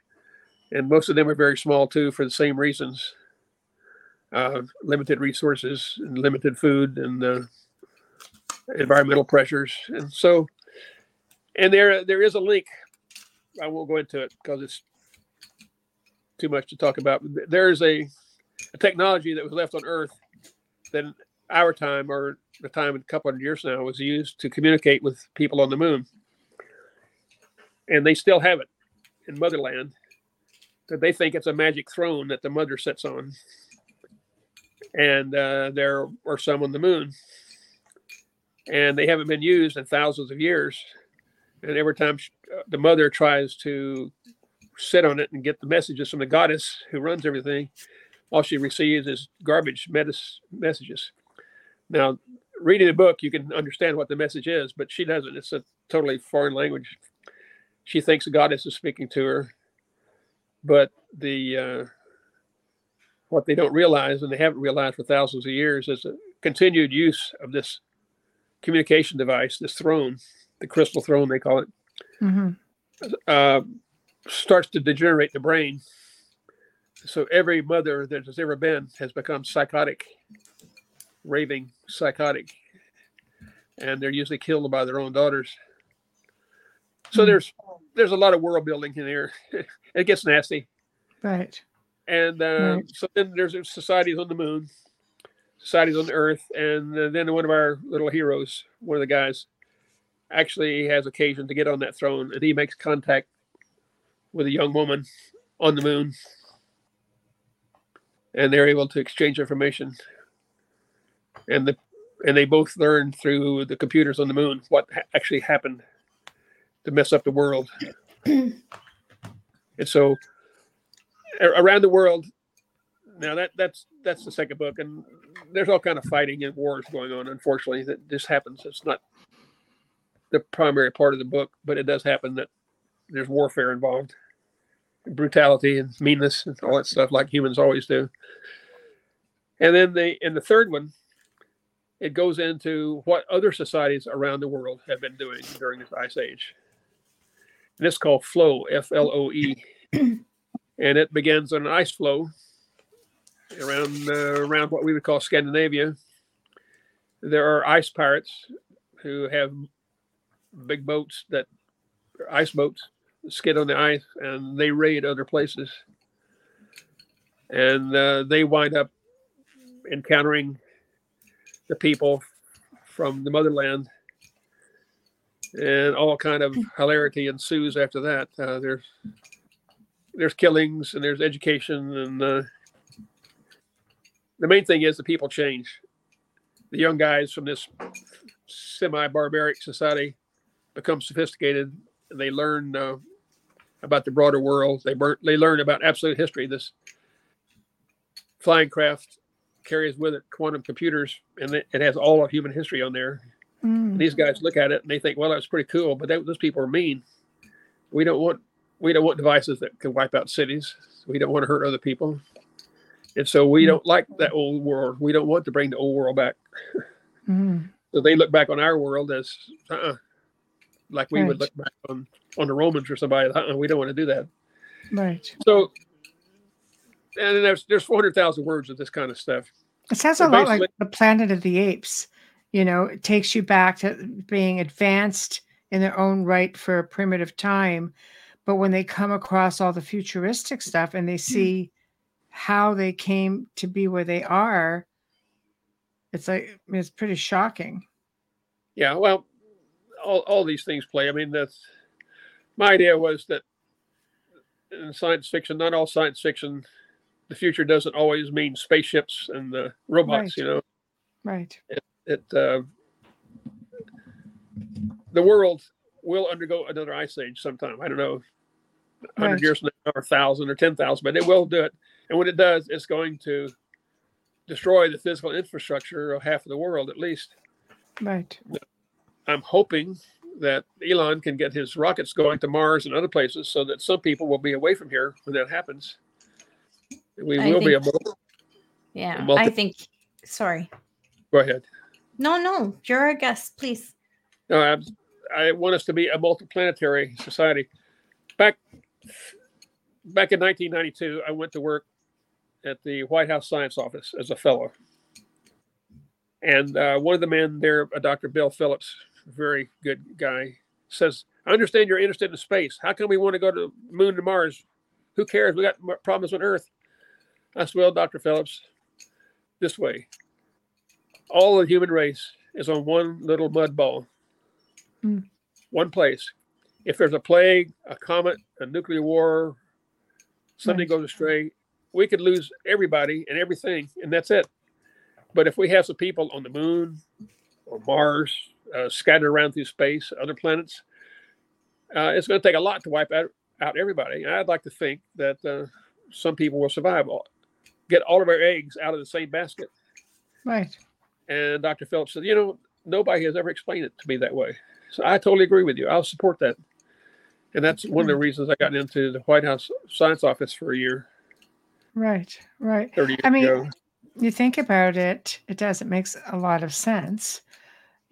and most of them are very small too for the same reasons. Uh, limited resources and limited food and uh, environmental pressures, and so and there there is a link. I won't go into it because it's too much to talk about. There is a, a technology that was left on Earth that in our time or the time a couple hundred years now was used to communicate with people on the moon, and they still have it in Motherland. That they think it's a magic throne that the mother sits on, and uh, there are some on the moon, and they haven't been used in thousands of years. And every time sh uh, the mother tries to sit on it and get the messages from the goddess who runs everything, all she receives is garbage medis- messages. Now, reading the book, you can understand what the message is, but she doesn't. It's a totally foreign language. She thinks the goddess is speaking to her, but the uh, what they don't realize, and they haven't realized for thousands of years, is a continued use of this communication device, this throne, the crystal throne they call it, hmm uh, starts to degenerate the brain. So every mother that has ever been has become psychotic, raving psychotic, and they're usually killed by their own daughters. So Hmm. there's there's a lot of world building in here. it gets nasty. Right. And uh, Right. so then there's societies on the moon, societies on the Earth, and then one of our little heroes, one of the guys, actually has occasion to get on that throne, and he makes contact with a young woman on the moon, and they're able to exchange information. And the and they both learn through the computers on the moon what ha- actually happened to mess up the world. and so around the world now that that's that's the second book and there's all kind of fighting and wars going on unfortunately that this happens it's not the primary part of the book but it does happen that there's warfare involved brutality and meanness and all that stuff like humans always do. And then the in the third one it goes into what other societies around the world have been doing during this ice age. And it's called floe f-l-o-e and it begins on an ice floe around uh, around what we would call Scandinavia. There are ice pirates who have big boats that are ice boats skid on the ice and they raid other places, and uh, they wind up encountering the people from the motherland. And all kind of hilarity ensues after that. Uh, there's there's killings and there's education and uh, the main thing is the people change the young guys from this semi-barbaric society become sophisticated and they learn uh, about the broader world they, bur- they learn about absolute history this flying craft carries with it quantum computers and it, it has all of human history on there Mm. these guys look at it and they think, well, that's pretty cool, but they, those people are mean. We don't want we don't want devices that can wipe out cities. We don't want to hurt other people, and so we don't like that old world. We don't want to bring the old world back. Mm. So they look back on our world as uh-uh, like we would look back on on the Romans or somebody. Uh-uh, we don't want to do that. Right. So, and there's there's four hundred thousand words of this kind of stuff. It sounds So a lot like the Planet of the Apes. You know, it takes you back to being advanced in their own right for a primitive time. But when they come across all the futuristic stuff and they hmm. see how they came to be where they are, it's like it's pretty shocking. Yeah, well, all, all these things play. I mean, that's my idea was that in science fiction, not all science fiction, the future doesn't always mean spaceships and the robots. Right. You know, Right. it uh, the world will undergo another ice age sometime. I don't know, hundred Right. years from now, or thousand, or ten thousand, but it will do it. And when it does, it's going to destroy the physical infrastructure of half of the world at least. Right. I'm hoping that Elon can get his rockets going to Mars and other places so that some people will be away from here when that happens. We I will be think- able. Yeah, multi- I think. Sorry. Go ahead. No, no, you're a guest, please. No, I, I want us to be a multiplanetary society. Back back in 1992, I went to work at the White House Science Office as a fellow, and uh, one of the men there, uh, Dr. Bill Phillips, very good guy, says, "I understand you're interested in space. How come we want to go to the moon and Mars? Who cares? We got problems on Earth." I said, "Well, Dr. Phillips, this way. All the human race is on one little mud ball." Hmm. one place. If there's a plague, a comet, a nuclear war, something Right. goes astray, we could lose everybody and everything, and that's it. But if we have some people on the moon or Mars, uh, scattered around through space, other planets, uh, it's going to take a lot to wipe out, out everybody. And I'd like to think that uh, some people will survive, all, get all of our eggs out of the same basket. Right. And Dr. Phillips said, you know, nobody has ever explained it to me that way. So I totally agree with you. I'll support that. And that's one of the reasons I got into the White House Science Office for a year, Right. Right. 30 years I mean, ago. you think about it, it does. It makes a lot of sense,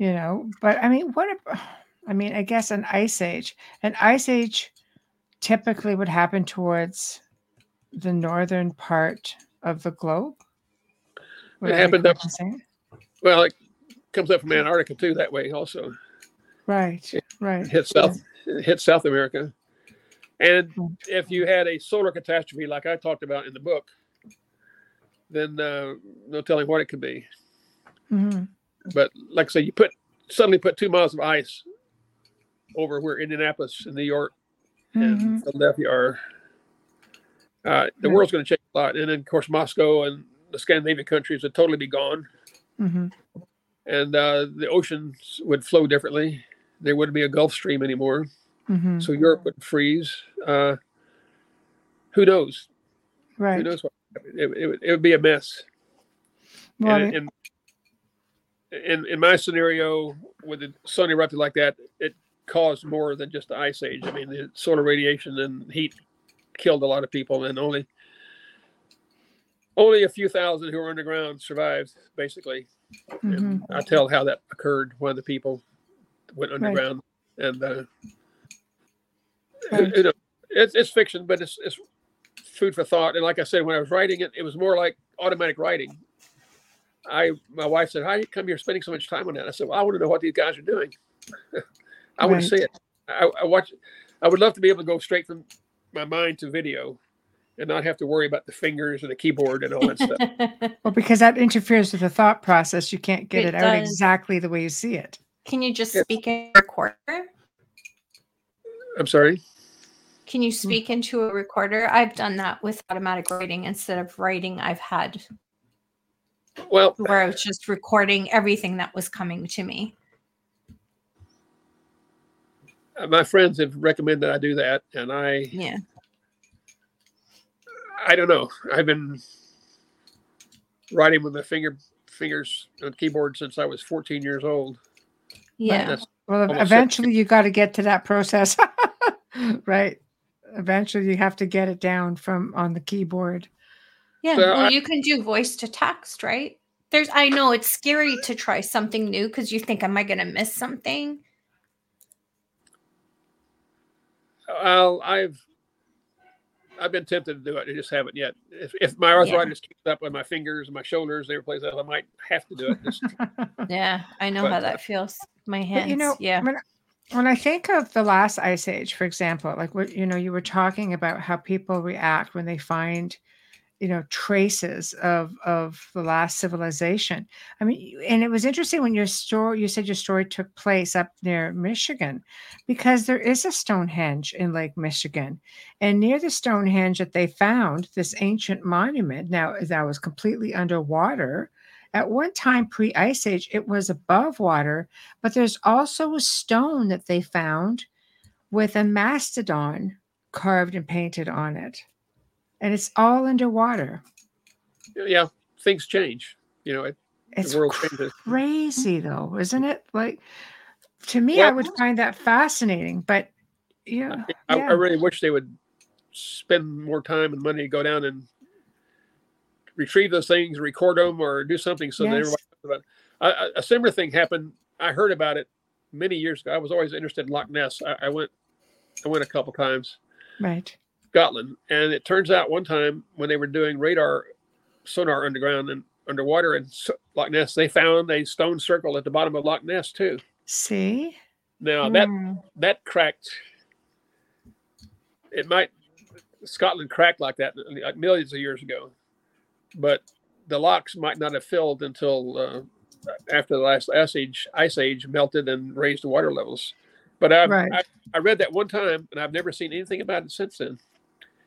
you know. But I mean, what? If, I mean, I guess an ice age. An ice age typically would happen towards the northern part of the globe. Would It happened up- correct in saying? Well, it comes up from Antarctica too that way also. Right. Right. It hits South it hits South America. And Mm. if you had a solar catastrophe like I talked about in the book, then uh, no telling what it could be. Mhm. But like I say, you put suddenly put two miles of ice over where Indianapolis and New York and Mhm. Philadelphia are. Uh, the Right. world's going to change a lot, and then of course Moscow and the Scandinavian countries would totally be gone, Mhm. and uh, the oceans would flow differently. There wouldn't be a Gulf Stream anymore, Mhm. so Europe would freeze. Uh, who knows? Right. Who knows what? It, it, would- it would be a mess. Well, and mean- in, in in my scenario, with the sun erupted like that, it caused more than just the ice age. I mean, the solar radiation and heat killed a lot of people, and only only a few thousand who were underground survived, basically. Mhm. And I tell how that occurred. One of the people went Right. underground, and uh, Right. you know, it's it's fiction, but it's it's food for thought. And like I said, when I was writing it, it was more like automatic writing. I my wife said, "How you come you're spending so much time on that?" I said, "Well, I want to know what these guys are doing. I want to see it. I, I watch. I would love to be able to go straight from my mind to video, and not have to worry about the fingers and the keyboard and all that stuff." Well, because that interferes with the thought process. You can't get it, It out exactly the way you see it. Can you just Yeah. speak in a recorder? I'm sorry. Can you speak into a recorder? I've done that with automatic writing instead of writing. I've had Well, where I was just recording everything that was coming to me. uh, my friends have recommended I do that, and I Yeah. I don't know. I've been writing with my finger fingers on the keyboard since I was 14 years old. Yeah. Well, Almost eventually you got to get to that process, right? Eventually you have to get it down from on the keyboard. Yeah. So well, I- you can do voice to text, right? There's I know it's scary to try something new because you think, am I gonna miss something? well, I've I've been tempted to do it. I just haven't yet. If, if my Yeah. arthritis keeps up on my fingers and my shoulders, every place else, I might have to do it. Just, Yeah, I know But, how uh, that feels. My hands. You know, yeah. when, when I think of the last ice age, for example, like what you know, you were talking about how people react when they find, you know, traces of of the last civilization. I mean, and it was interesting when your story, you said your story took place up near Michigan, because there is a Stonehenge in Lake Michigan, and near the Stonehenge that they found this ancient monument. Now that was completely underwater. At one time pre Ice Age, it was above water, but there's also a stone that they found with a mastodon carved and painted on it. And it's all underwater. yeah, things change. You know, it, It's the world changes. crazy though, isn't it? Like to me, I would find that fascinating. But yeah, I, yeah. I really wish they would spend more time and money to go down and retrieve those things, record them, or do something so that Yes. everybody knows about A, a similar thing happened. I heard about it many years ago. I was always interested in Loch Ness. I, I went, I went a couple times, right. Scotland, and it turns out one time when they were doing radar sonar underground and underwater in Loch Ness, they found a stone circle at the bottom of Loch Ness too. See? Now that Hmm. that cracked. It might Scotland cracked like that like millions of years ago, but the lochs might not have filled until uh, after the last ice age ice age melted and raised the water levels. But I, Right. I I read that one time, and I've never seen anything about it since then.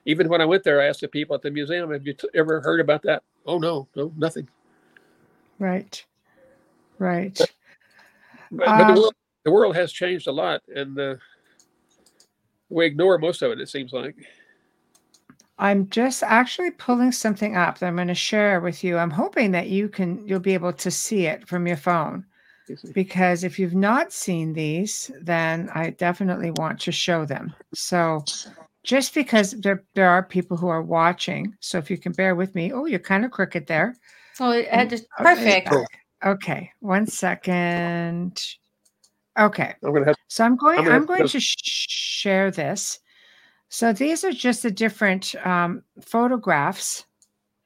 Even when I went there, I asked the people at the museum, "Have you t- ever heard about that?" Oh no, no, nothing. Right. Right. But, but Um, the world the world has changed a lot, and uh, we ignore most of it. It seems like. I'm just actually pulling something up that I'm going to share with you. I'm hoping that you can you'll be able to see it from your phone because if you've not seen these, then I definitely want to show them. So just because there there are people who are watching, so if you can bear with me. Oh, you're kind of crooked there. So it had to, perfect. back. Okay, one second. Okay. I'm gonna have. So I'm going. I'm gonna I'm going to- to sh- share this. So these are just the different um, photographs.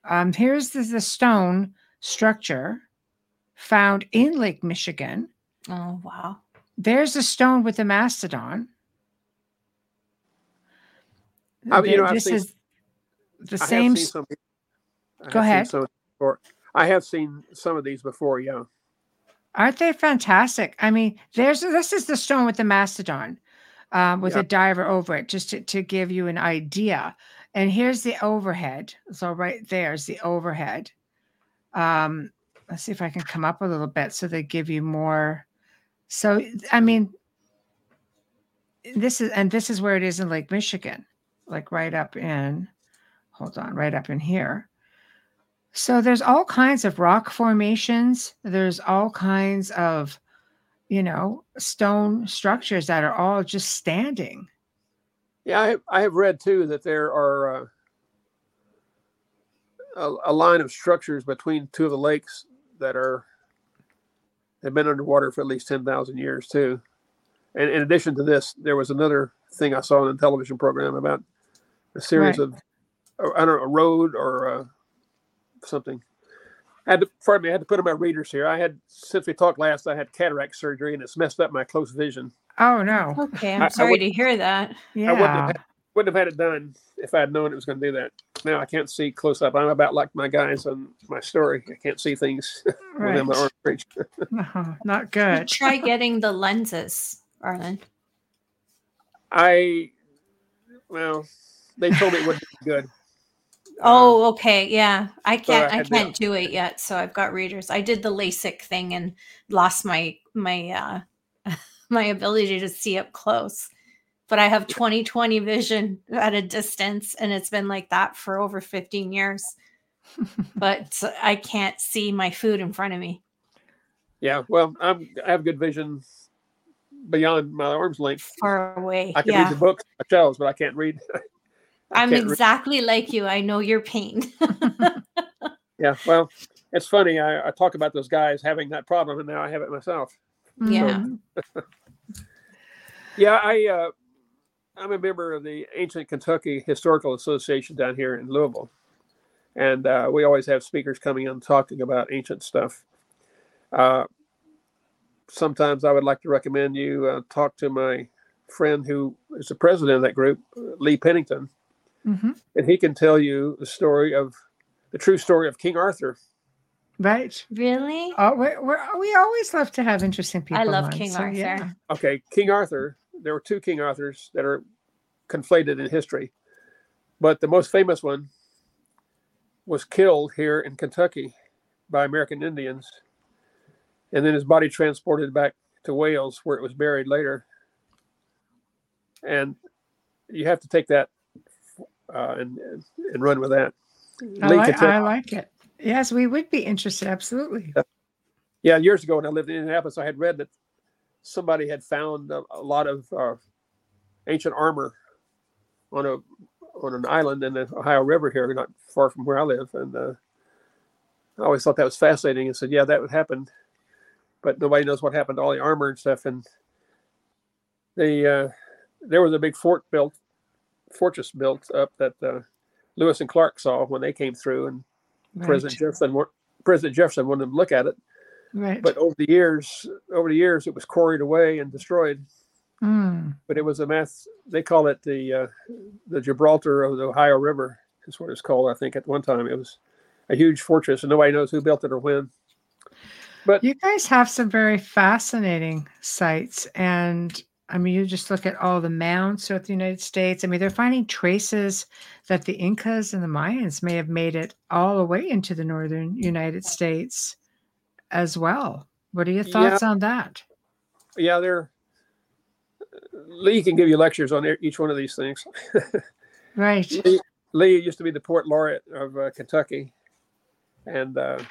Um, here's the, the stone structure found in Lake Michigan. Oh wow. There's a stone with a mastodon. I- you know, this seen- is the same. some. I Go have seen ahead. some. I have seen some of these before. Yeah. Aren't they fantastic? I mean, there's this is the stone with the mastodon, um, with Yeah. a diver over it, just to, to give you an idea. And here's the overhead. So right there's the overhead. Um, let's see if I can come up a little bit so they give you more. So I mean, this is and this is where it is in Lake Michigan, like right up in. Hold on, right up in here. So there's all kinds of rock formations. There's all kinds of, you know, stone structures that are all just standing. Yeah, I I have read too that there are uh, a, a line of structures between two of the lakes that are have been underwater for at least ten thousand years too. And in addition to this, there was another thing I saw in a television program about a series Right. of uh, I don't know a road or uh, something. I had to, pardon me, I had to put in my readers here. I had since we talked last, I had cataract surgery and it's messed up my close vision. Oh no. Okay, I- I'm I sorry would- to hear that. Yeah. I wouldn't have, had, wouldn't have had it done if I had known it was going to do that. Now I can't see close up. I'm about like my guys on my story. I can't see things within my right. arm reach. Uh-huh. Not good. Try getting the lenses, Arlan. I, well, they told me it wouldn't be good. Uh, Oh, okay, yeah. I can't. I I can't do it yet. So I've got readers. I did the LASIK thing and lost my my uh my ability to see up close. But I have 20/20 vision at a distance, and it's been like that for over 15 years. but I can't see my food in front of me. yeah, well, I'm, I have good vision beyond my arm's length. Far away. I can yeah. read the books, my shelves, but I can't read. I'm exactly like you. I know your pain. Yeah, well, it's funny. I, I talk about those guys having that problem, and now I have it myself. Yeah. Mhm. Yeah, I uh, I'm a member of the Ancient Kentucky Historical Association down here in Louisville, and uh, we always have speakers coming in talking about ancient stuff. Uh, sometimes I would like to recommend you uh, talk to my friend who is the president of that group, Lee Pennington, Mhm. and he can tell you the story of the true story of King Arthur. Right. Really? Oh, we're, we're, we always love to have interesting people. I love on, King so, Arthur. yeah. Okay, King Arthur. There were two King Arthurs that are conflated in history, but the most famous one was killed here in Kentucky by American Indians, and then his body transported back to Wales, where it was buried later. And you have to take that uh, and and run with that. I like, I like it. Yes, we would be interested. Absolutely. yeah, years ago when I lived in Indianapolis, I had read that somebody had found a, a lot of uh, ancient armor on a on an island in the Ohio River here, not far from where I live, and uh, I always thought that was fascinating. And said, yeah, that would happen, but nobody knows what happened to all the armor and stuff. And the uh, there was a big fort built, fortress built up that uh, Lewis and Clark saw when they came through, and President Jefferson President Jefferson wanted them to look at it Right. but over the years over the years it was quarried away and destroyed Mm. but it was a mass they call it the uh, the gibraltar of the ohio river is what it's called i think at one time it was a huge fortress and nobody knows who built it or when But You guys have some very fascinating sites. And I mean, you just look at all the mounds throughout the United States. I mean, they're finding traces that the Incas and the Mayans may have made it all the way into the northern United States as well. What are your Yeah. thoughts on that? yeah they're lee can give you lectures on each one of these things Right. lee, lee used to be the port laureate of uh, kentucky and uh,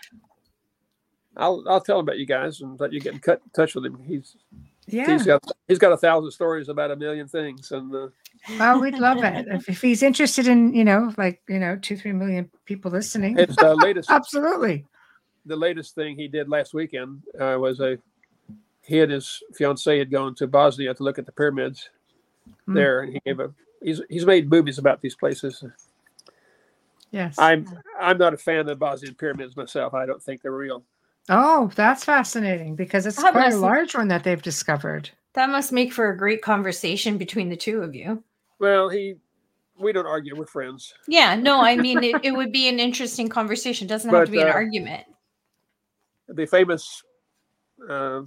I'll, I'll tell him about you guys and let you get in cut, touch with him. He's Yeah. he's got he's got a thousand stories about a million things, and uh, Well, we'd love it. If, if he's interested in, you know, like, you know, two, three million people listening. it's the latest Absolutely. the latest thing he did last weekend uh, was a he and his fiancee had gone to Bosnia to look at the pyramids Mm. there, and he gave a he's he's made movies about these places. Yes. I'm I'm not a fan of the Bosnian pyramids myself. I don't think they're real. Oh, that's fascinating because it's That quite a must- large one that they've discovered. That must make for a great conversation between the two of you. Well, he we don't argue. We're friends. Yeah, no, I mean it, it would be an interesting conversation. It doesn't have to be an uh, argument. The famous, uh,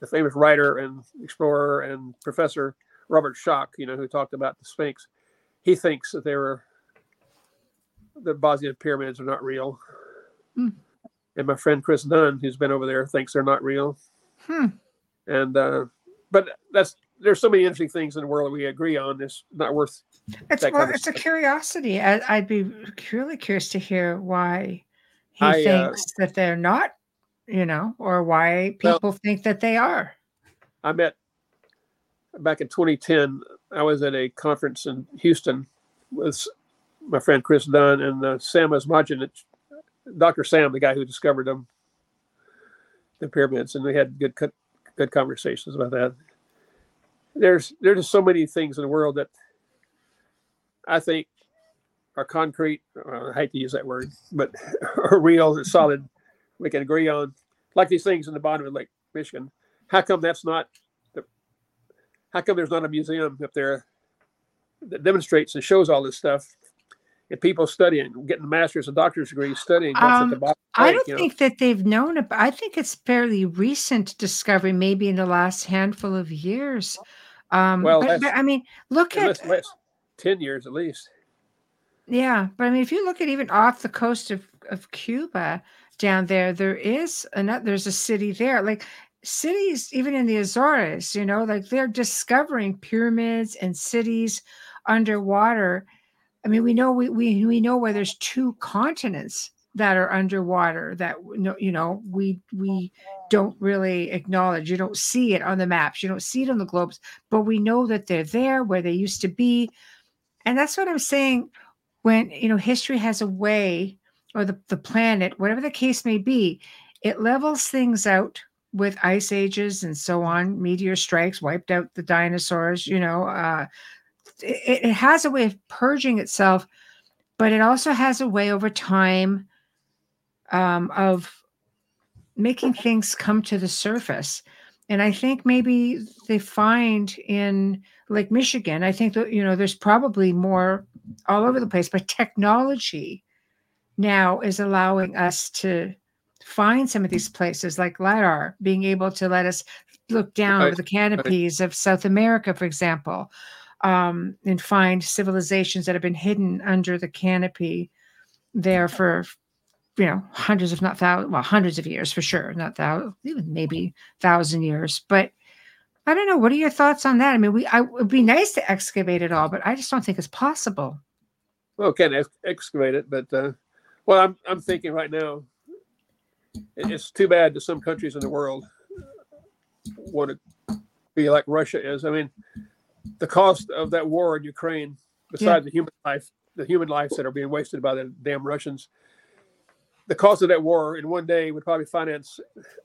the famous writer and explorer and professor Robert Schoch, you know, who talked about the Sphinx, he thinks that they were the Bosnian pyramids are not real. Hmm. And my friend Chris Dunn, who's been over there, thinks they're not real. Hmm. And uh, but that's there's so many interesting things in the world that we agree on. It's not worth. It's well, kind of it's a curiosity. I, I'd be really curious to hear why he I, uh, thinks that they're not, you know, or why Well- people think that they are. I met back in 2010. I was at a conference in Houston with my friend Chris Dunn and uh, Sam Osmanagich, Dr. Sam, the guy who discovered them, the pyramids, and we had good good conversations about that. There's there's just so many things in the world that I think are concrete. I hate to use that word, but are real, solid. We can agree on, like these things in the bottom of Lake Michigan. How come that's not? The, how come there's not a museum up there that demonstrates and shows all this stuff? And people studying, getting a masters and doctor's degrees, studying Um, at the bottom. of the I don't you know? think that they've known about. I think it's fairly recent discovery, maybe in the last handful of years. Um, Well, but, but I mean, look at Less, less, ten years at least. Yeah, but I mean, if you look at even off the coast of, of Cuba down there, there is another, there's a city there. Like cities, even in the Azores, you know, like they're discovering pyramids and cities underwater. I mean, we know we we we know where there's two continents that are underwater that you know we we don't really acknowledge. You don't see it on the maps, you don't see it on the globes, but we know that they're there where they used to be, and that's what I'm saying. When you know history has a way or the, the planet whatever the case may be it levels things out with ice ages and so on meteor strikes wiped out the dinosaurs you know uh, it, it has a way of purging itself but it also has a way over time um, of making things come to the surface. And i think maybe they find in lake michigan i think that you know there's probably more all over the place but technology now is allowing us to find some of these places like lidar being able to let us look down Right, over the canopies of south america for example um, and find civilizations that have been hidden under the canopy there for you know hundreds if not thousands well hundreds of years for sure not thousands even maybe thousand years but i don't know what are your thoughts on that i mean we I, it would be nice to excavate it all but i just don't think it's possible Well, can ex- excavate it, but uh, well, I'm I'm thinking right now. It's too bad that some countries in the world want to be like Russia is. I mean, the cost of that war in Ukraine, besides the human life, the human lives that are being wasted by the damn Russians, the cost of that war in one day would probably finance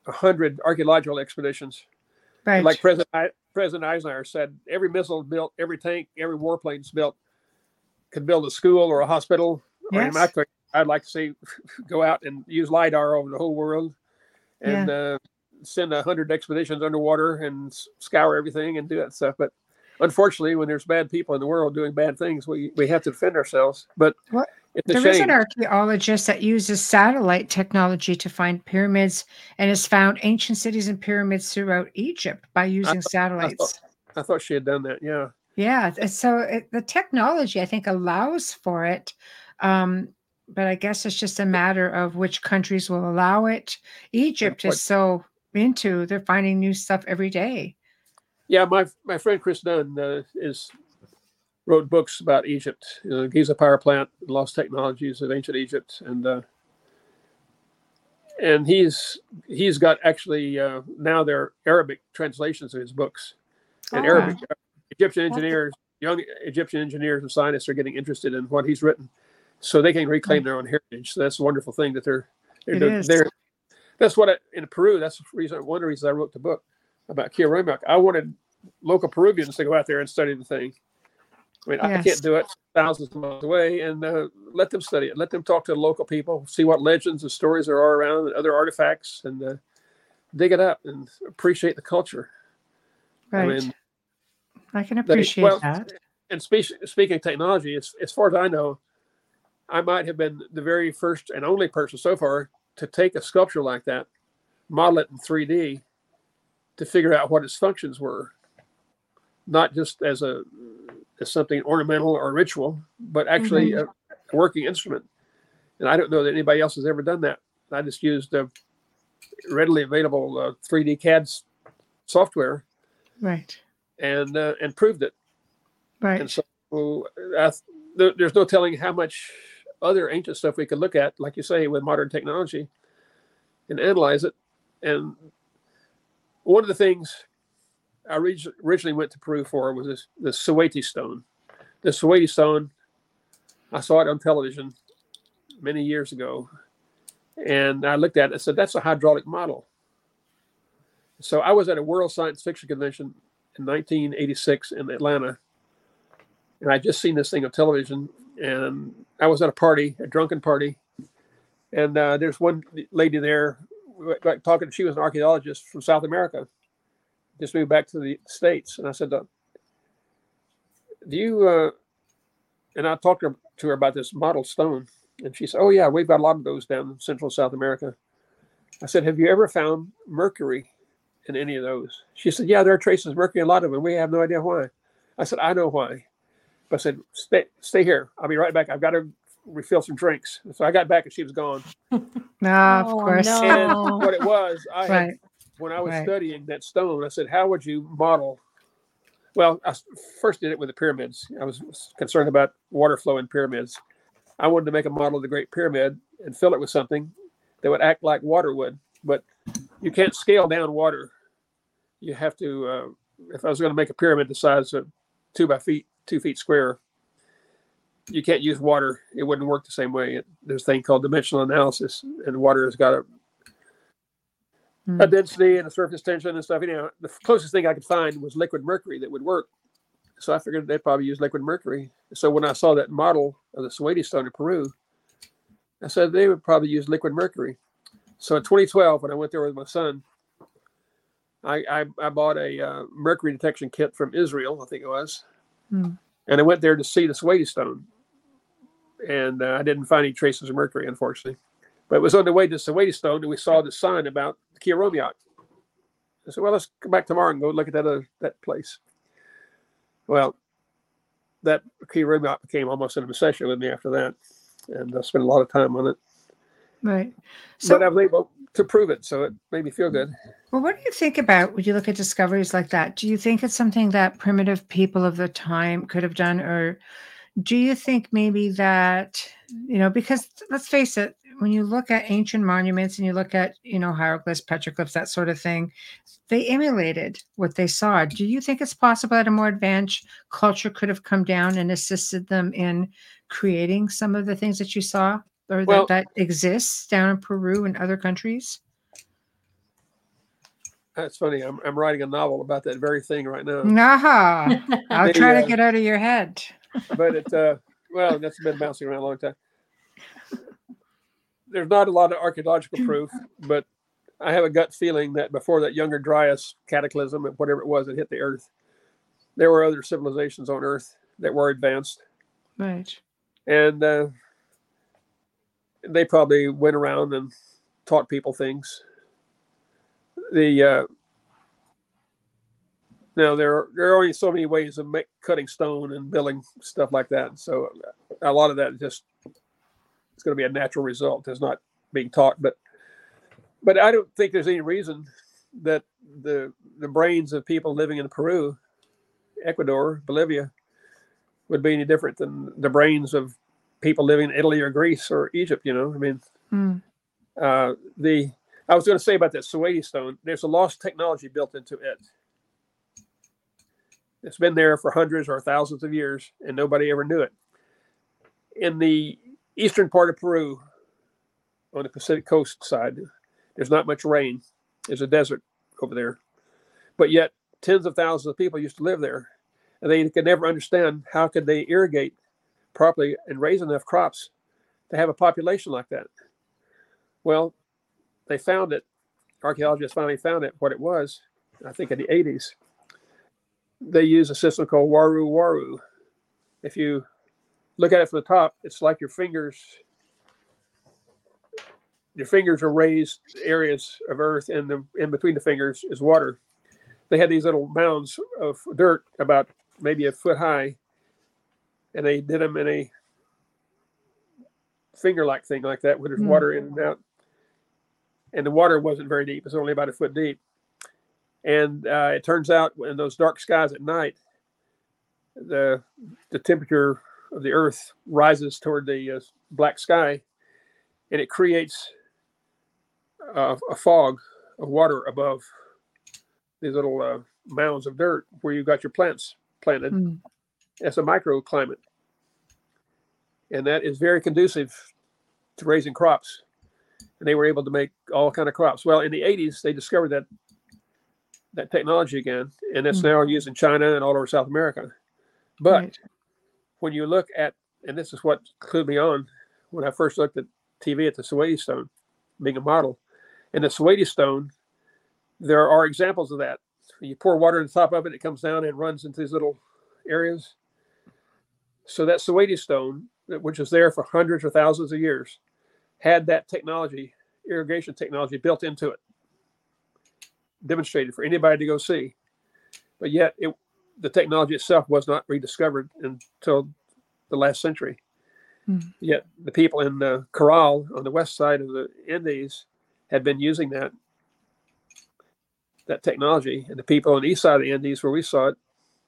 a hundred archaeological expeditions. right Like President I- President Eisenhower said, every missile built, every tank, every warplane's built could build a school or a hospital. Or in Yes. my case, I'd like to see go out and use lidar over the whole world and uh, send a hundred expeditions underwater and scour everything and do that stuff. But unfortunately, when there's bad people in the world doing bad things, we we have to defend ourselves. But it's a There is an archaeologist that uses satellite technology to find pyramids and has found ancient cities and pyramids throughout Egypt by using satellites. I thought she had done that. Yeah. Yeah, so it, the technology I think allows for it, um, but I guess it's just a matter of which countries will allow it. Egypt is so into; they're finding new stuff every day. Yeah, my my friend Chris Dunn uh, is wrote books about Egypt, you know, Giza power plant, lost technologies of ancient Egypt, and uh, and he's he's got actually uh, now they're Arabic translations of his books, and Oh. Arabic Egyptian That's- engineers, young Egyptian engineers and scientists are getting interested in what he's written, so they can reclaim their own heritage. So that's a wonderful thing that they're they're It doing. is. They're, that's what I, in Peru. That's the reason one of the reasons I wrote the book about Kiarumak. I wanted local Peruvians to go out there and study the thing. I mean, I can't do it thousands of miles away, and uh, let them study it. Let them talk to the local people, see what legends and stories there are around, and other artifacts, and uh, dig it up and appreciate the culture. Right, I, I mean, can they- appreciate well, that. and speak, speaking of technology, as, as far as I know, I might have been the very first and only person so far to take a sculpture like that, model it in 3D, to figure out what its functions were, not just as a as something ornamental or ritual, but actually Mhm. a, working instrument. And I don't know that anybody else has ever done that. I just used a readily available uh, 3D CAD software Right. and uh, and proved it. Right. And so uh, there, there's no telling how much other ancient stuff we could look at, like you say, with modern technology and analyze it. And one of the things I originally went to Peru for was this, the Saywite stone. The Saywite stone, I saw it on television many years ago. And I looked at it and said, that's a hydraulic model. So I was at a World Science Fiction Convention in 1986 in Atlanta and I just seen this thing on television, and I was at a party, a drunken party, and uh, there's one lady there like, talking. She was an archaeologist from South America, just moved back to the states, and I said, "Do you?" Uh, and I talked to her, to her about this model stone, and she said, "Oh yeah, we've got a lot of those down in Central South America." I said, "Have you ever found mercury in any of those?" She said, "Yeah, there are traces of mercury in a lot of them. We have no idea why." I said, "I know why." But I said, stay, stay here. I'll be right back. I've got to refill some drinks. So I got back and she was gone. Ah, of Oh, course. no. And what it was, I had, when I was right. studying that stone, I said, how would you model? Well, I first did it with the pyramids. I was concerned about water flow in pyramids. I wanted to make a model of the Great Pyramid and fill it with something that would act like water would. But you can't scale down water. You have to, uh, if I was going to make a pyramid the size of two by feet, two feet square, you can't use water. It wouldn't work the same way. It, there's a thing called dimensional analysis, and water has got a, a Mm. density and a surface tension and stuff. You know, the closest thing I could find was liquid mercury that would work. So I figured they'd probably use liquid mercury. So when I saw that model of the Saywite stone in Peru, I said they would probably use liquid mercury. So in 2012, when I went there with my son, I I, I bought a uh, mercury detection kit from Israel, I think it was, Hmm. and I went there to see the Saywite stone, and uh, I didn't find any traces of mercury, unfortunately. But it was on the way to stone, and we saw the sign about the Quillarumiyoc. I said, "Well, let's come back tomorrow and go look at that other, that place." Well, that Quillarumiyoc became almost an obsession with me after that, and I spent a lot of time on it. Right. So, but I was able to prove it, so it made me feel good. well, what do you think about when you look at discoveries like that? Do you think it's something that primitive people of the time could have done, or do you think maybe that you know? Because let's face it, when you look at ancient monuments and you look at you know hieroglyphs, petroglyphs, that sort of thing, they emulated what they saw. Do you think it's possible that a more advanced culture could have come down and assisted them in creating some of the things that you saw? Or Well- that, that exists down in Peru and other countries? That's funny. I'm, I'm writing a novel about that very thing right now. Aha! I'll try uh, to get out of your head. But it uh well that's been bouncing around a long time. There's not a lot of archaeological proof but i have a gut feeling that before that younger dryas cataclysm and whatever it was that hit the earth there were other civilizations on earth that were advanced. Right. and uh, they probably went around and taught people things. The uh now there are, there are only so many ways of make, cutting stone and building stuff like that so a lot of that is just it's going to be a natural result it's not being taught but but i don't think there's any reason that the the brains of people living in peru ecuador bolivia would be any different than the brains of people living in italy or greece or egypt you know i mean Mm. uh, the I was going to say about that Saywite stone. There's a lost technology built into it. It's been there for hundreds or thousands of years, and nobody ever knew it. In the eastern part of Peru, on the Pacific coast side, there's not much rain. There's a desert over there, but yet tens of thousands of people used to live there, and they could never understand how could they irrigate properly and raise enough crops to have a population like that. Well, they found it. Archaeologists finally found it, what it was, I think in the 80s. They use a system called Waru Waru. if you look at it from the top, it's like your fingers. Your fingers are raised areas of earth, and the in between the fingers is water. They had these little mounds of dirt about maybe a foot high, and they did them in a finger-like thing like that, where there's Hmm. water in and out. And the water wasn't very deep; it's only about a foot deep. And uh, it turns out, in those dark skies at night, the the temperature of the Earth rises toward the uh, black sky, and it creates uh, a fog of water above these little uh, mounds of dirt where you got your plants planted. Mm. A microclimate, and that is very conducive to raising crops. And they were able to make all kind of crops. Well, in the 80s, they discovered that that technology again, and it's Mm. now used in China and all over South America. But Right. when you look at, and this is what clued me on when I first looked at TV at the Saywite Stone, being a model. In the Saywite Stone, there are examples of that. You pour water on the top of it, it comes down and runs into these little areas. So that Saywite Stone, which was there for hundreds or thousands of years, had that technology, irrigation technology, built into it, demonstrated for anybody to go see. But yet, it the technology itself was not rediscovered until the last century. Hmm. Yet the people in the Corral on the west side of the Andes had been using that that technology, and the people on the east side of the Andes, where we saw it,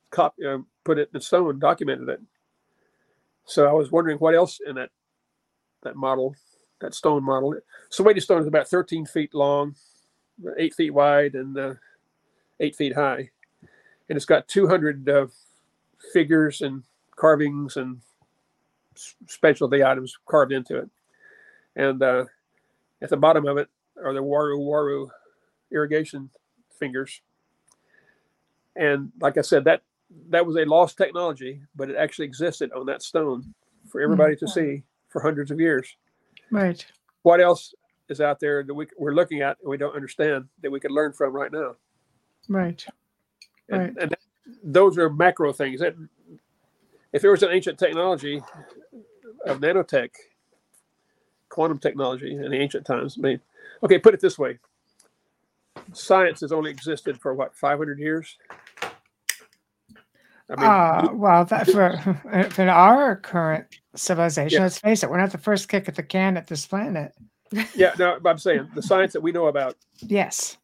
cop, uh, put it in stone, documented it. So I was wondering what else in that that model, that stone model. Saywite stone is about 13 feet long, eight feet wide, and uh, eight feet high and it's got 200 uh, figures and carvings and specialty items carved into it. And uh, at the bottom of it are the Waru Waru irrigation fingers. And like I said, that that was a lost technology, but it actually existed on that stone for everybody to see for hundreds of years. Right. What else is out there that we, we're looking at and we don't understand that we could learn from right now? Right. and, Right. and those are macro things. That if there was an ancient technology of nanotech, quantum technology in the ancient times, I mean, okay, put it this way: science has only existed for what 500 years. I mean, Uh, well, that for, for our current civilization, Yeah. let's face it, we're not the first kick at the can at this planet. Yeah, no, I'm saying the science that we know about, Yes.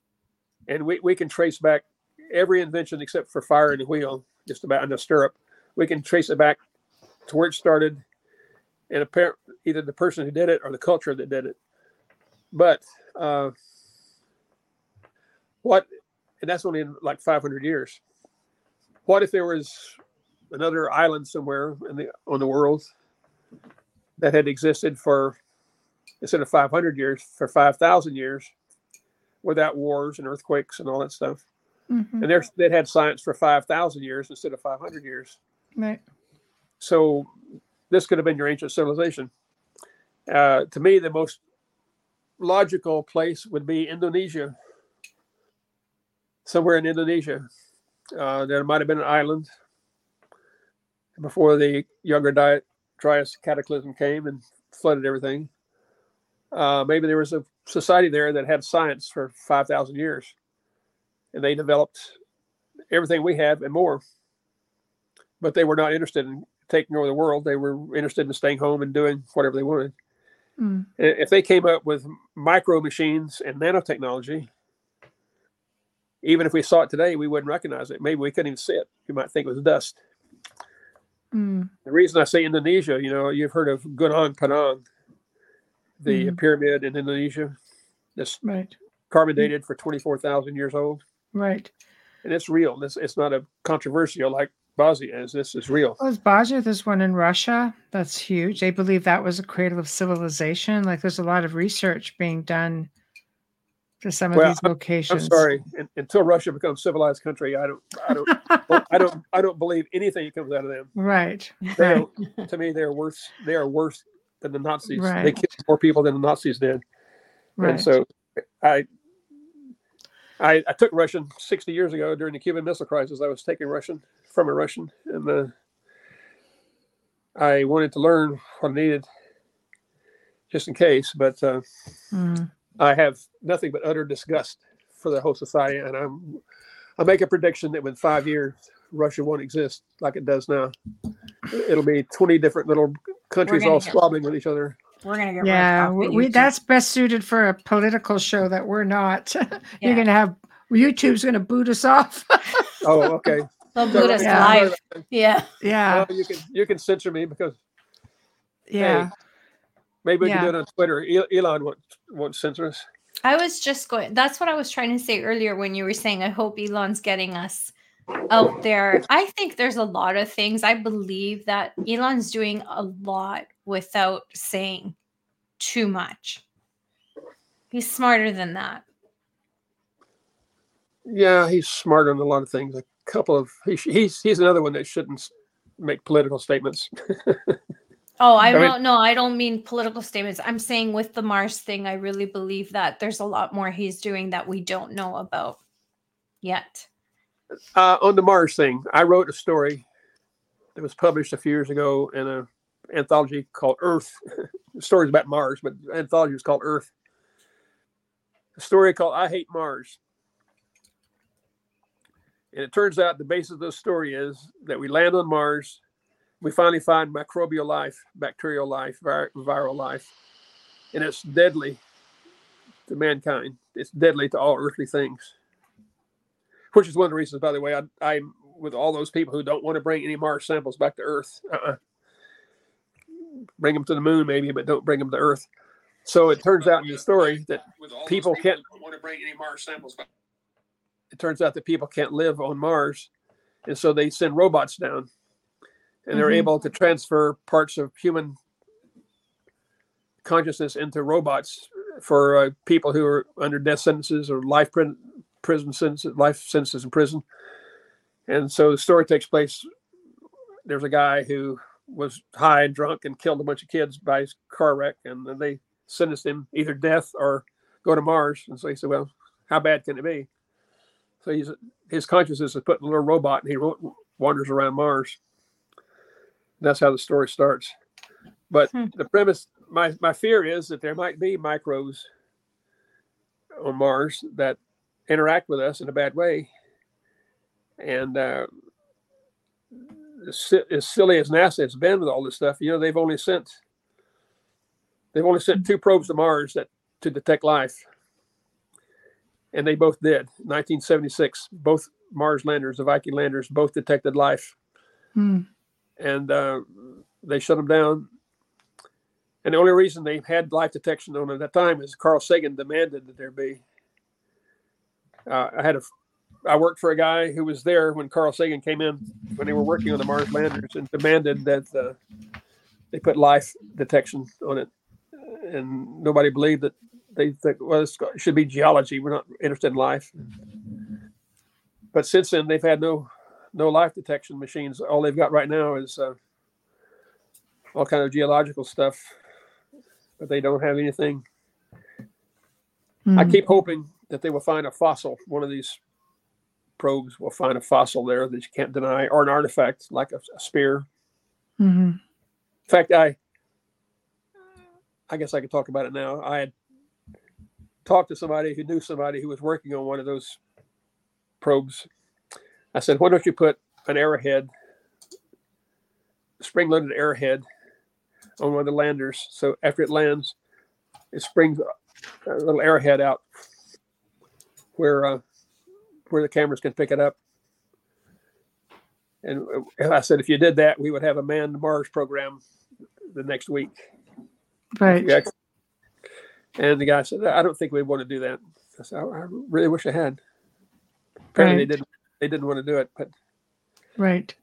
and we, we can trace back every invention except for fire and the wheel, just about in the stirrup. We can trace it back to where it started, and apparent either the person who did it or the culture that did it. But uh, what, and that's only in like 500 years. What if there was another island somewhere in the on the world that had existed for instead of 500 years for 5,000 years without wars and earthquakes and all that stuff? Mhm. and they'd had science for 5,000 years instead of 500 years. Right. So this could have been your ancient civilization. Uh, to me, the most logical place would be Indonesia. Somewhere in Indonesia. Uh, there might have been an island before the Younger Diet Dryas cataclysm came and flooded everything. Uh, maybe there was a society there that had science for 5,000 years and they developed everything we have and more. But they were not interested in taking over the world. They were interested in staying home and doing whatever they wanted. Mm. If they came up with micro machines and nanotechnology, even if we saw it today, we wouldn't recognize it. Maybe we couldn't even see it. You might think it was dust. Mm. The reason I say Indonesia, you know, you've heard of Gunung Padang, the Mhm. pyramid in Indonesia, that's Right. carbon dated for 24,000 years old. Right. And it's real. It's, it's not a controversial like Bosnia is. This is real. Well, Baja, there's one in Russia that's huge. They believe that was a cradle of civilization. Like there's a lot of research being done to some of Well, these I'm locations. sorry. Un- until Russia becomes civilized country, I don't, I don't, I don't, I don't believe anything that comes out of them. Right. Right. to me, they're worse. They are worse than the Nazis. They killed more people than the Nazis did. Right. And so, I, I, I took Russian 60 years ago during the Cuban Missile Crisis. I was taking Russian from a Russian, and uh, I wanted to learn what I needed just in case, but uh, Mm. I have nothing but utter disgust for the whole society, and I'm I make a prediction that within five years Russia won't exist like it does now. It'll be twenty different little countries gonna all get- squabbling with each other. We're gonna get Yeah, we, by that's best suited for a political show that we're not. Yeah. You're gonna have YouTube's gonna boot us off. Oh, okay. They'll boot us Yeah. live. Yeah. yeah, Well, you can you can censor me because yeah. maybe we Yeah. can do it on Twitter. Elon won't won't censor us. I was just going. That's what I was trying to say earlier when you were saying, I hope Elon's getting us out there. I think there's a lot of things. I believe that Elon's doing a lot without saying too much. He's smarter than that. Yeah, he's smart on a lot of things. A couple of he, he's he's another one that shouldn't make political statements. Oh, I I mean- don't know. I don't mean political statements. I'm saying with the Mars thing, I really believe that there's a lot more he's doing that we don't know about yet. Uh, on the Mars thing, I wrote a story that was published a few years ago in an anthology called Earth. Stories about Mars, but the anthology was called Earth. A story called I Hate Mars. And it turns out the basis of the story is that we land on Mars, we finally find microbial life, bacterial life, vir- viral life, and it's deadly to mankind. It's deadly to all earthly things which is one of the reasons, by the way, I, I'm with all those people who don't want to bring any Mars samples back to Earth. Uh-uh. Bring them to the moon, maybe, but don't bring them to Earth. So it turns out in the story that people can't want to bring any Mars samples back. It turns out that people can't live on Mars, and so they send robots down, and they're Mhm. able to transfer parts of human consciousness into robots for uh, people who are under death sentences or life prison prison sentence, life sentences in prison. And so the story takes place. There's a guy who was high and drunk and killed a bunch of kids by his car wreck, and then they sentenced him either death or go to Mars. And so he said, "Well, how bad can it be?" So he's his consciousness is put in a little robot, and he wanders around Mars. That's how the story starts. But Hmm. the premise, my my fear is that there might be microbes on Mars that interact with us in a bad way. And uh, as silly as NASA has been with all this stuff, you know, they've only sent they've only sent two probes to Mars that to detect life, and they both did. 1976, both Mars landers, the Viking landers, both detected life, Hmm. and uh, they shut them down. And the only reason they had life detection on at that time is Carl Sagan demanded that there be. Uh, I had a, I worked for a guy who was there when Carl Sagan came in when they were working on the Mars landers and demanded that uh, they put life detection on it, and nobody believed that. They think, well, it's it should be geology. We're not interested in life. But since then, they've had no no life detection machines. All they've got right now is uh, all kind of geological stuff, but they don't have anything. I Hmm. keep hoping that they will find a fossil. One of these probes will find a fossil there that you can't deny, or an artifact like a, a spear. Mhm. In fact, I I guess I could talk about it now. I had talked to somebody who knew somebody who was working on one of those probes. I said, "Why don't you put an arrowhead, spring-loaded arrowhead, on one of the landers? So after it lands, it springs a little arrowhead out where uh, where the cameras can pick it up." And uh, I said, if you did that, we would have a manned Mars program the next week. Right. Yeah. And the guy said, I don't think we want to do that. I said, I really wish I had. Apparently Right. they didn't they didn't want to do it, but Right.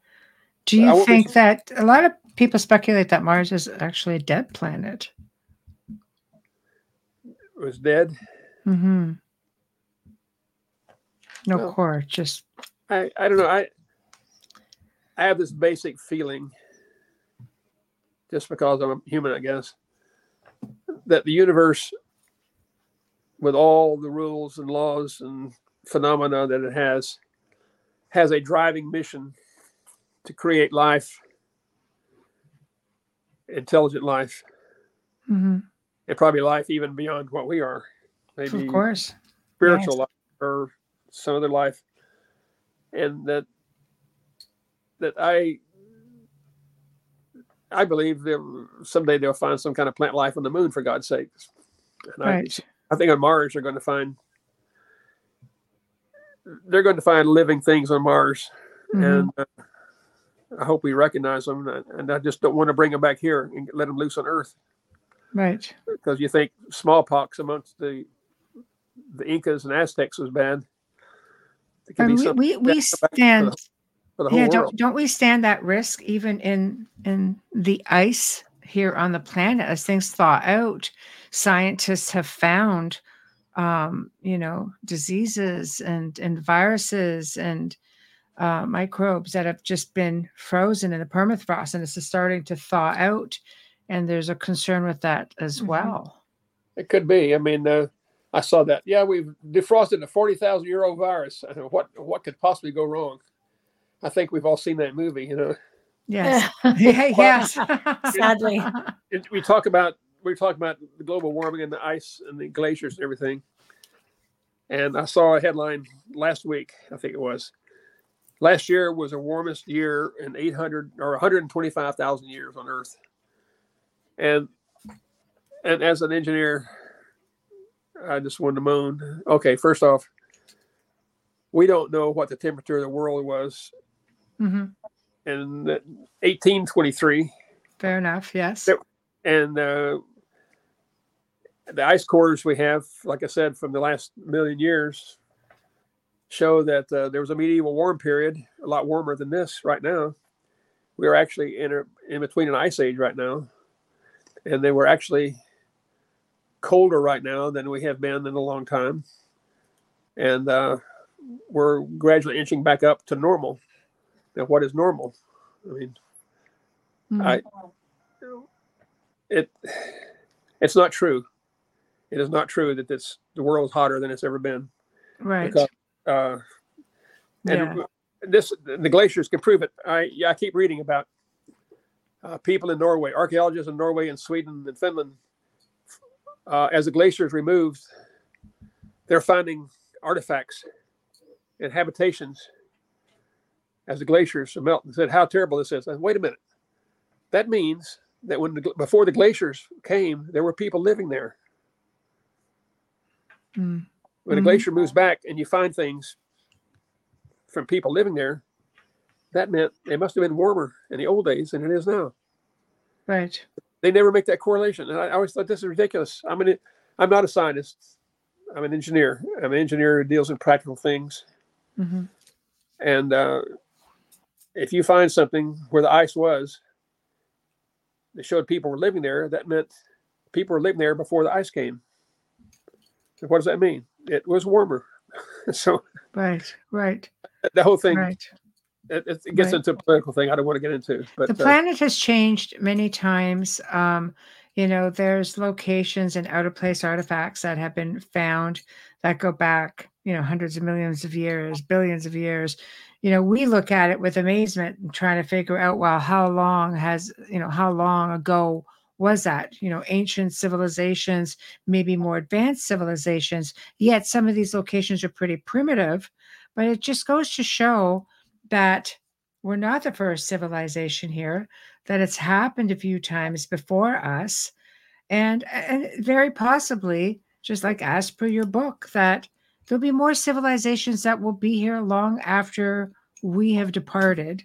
Do you think that a lot of people speculate that Mars is actually a dead planet? it was dead. hmm No Well- core, just I, I don't know. I I have this basic feeling, just because I'm a human, I guess, that the universe, with all the rules and laws and phenomena that it has, has a driving mission to create life intelligent life hmm and probably life even beyond what we are. Maybe Of course. spiritual yes. life or some other life. And that that I I believe that someday they'll find some kind of plant life on the moon for God's sake. And I, Right. I think on Mars they're going to find they're going to find living things on Mars, Mhm. and uh, I hope we recognize them. And, and I just don't want to bring them back here and let them loose on Earth Right. because you think smallpox amongst the the Incas and Aztecs was bad. It could And be we, we, bad for the- stand for the whole yeah don't don't we stand that risk even in in the ice here on the planet as things thaw out scientists have found um you know diseases and and viruses and uh, microbes that have just been frozen in the permafrost and it's just starting to thaw out and there's a concern with that as Mhm. well It could be. I mean, uh, I saw that. Yeah, we've defrosted a forty thousand year old virus. I know what what could possibly go wrong. I think we've all seen that movie. You know, yes yeah, yes Sadly. It- we talk about we talk about the global warming and the ice and the glaciers and everything. And I saw a headline last week. I think it was last year was the warmest year in 800 or 125,000 years on Earth. And and as an engineer, I just wanted to moan. Okay, first off, we don't know what the temperature of the world was hmm in 1823. fair enough yes and uh, the ice cores we have, like I said, from the last million years, show that uh, there was a medieval warm period, a lot warmer than this right now. We are actually in a, in between an ice age right now, and they were actually colder right now than we have been in a long time, and uh, we're gradually inching back up to normal. Now, what is normal? I mean, Mhm. I it it's not true. It is not true that this the world is hotter than it's ever been. right Because, uh, and Yeah. this the glaciers can prove it. I yeah, I keep reading about uh, people in Norway, archaeologists in Norway and Sweden and Finland. Uh, as the glaciers removed, they're finding artifacts and habitations as the glaciers melt. And said, "How terrible this is!" And wait a minute, that means that when the, before the glaciers came, there were people living there. Mm. When a Mhm. glacier moves back and you find things from people living there, that meant it must have been warmer in the old days than it is now. right They never make that correlation, and I, always thought this is ridiculous. I'm an, I'm not a scientist. I'm an engineer. I'm an engineer who deals in practical things. hmm And uh, if you find something where the ice was, that showed people were living there, that meant people were living there before the ice came. So what does that mean? It was warmer. so right right the whole thing, right it, it gets Right. into a political thing. I don't want to get into, but the uh, planet has changed many times. Um, you know, there's locations and out of place artifacts that have been found that go back, you know, hundreds of millions of years, billions of years. You know, we look at it with amazement and trying to figure out, well, how long has, you know, how long ago was that? You know, ancient civilizations, maybe more advanced civilizations. Yet some of these locations are pretty primitive, but it just goes to show that we're not the first civilization here that it's happened a few times before us and and very possibly just like as per your book that there'll be more civilizations that will be here long after we have departed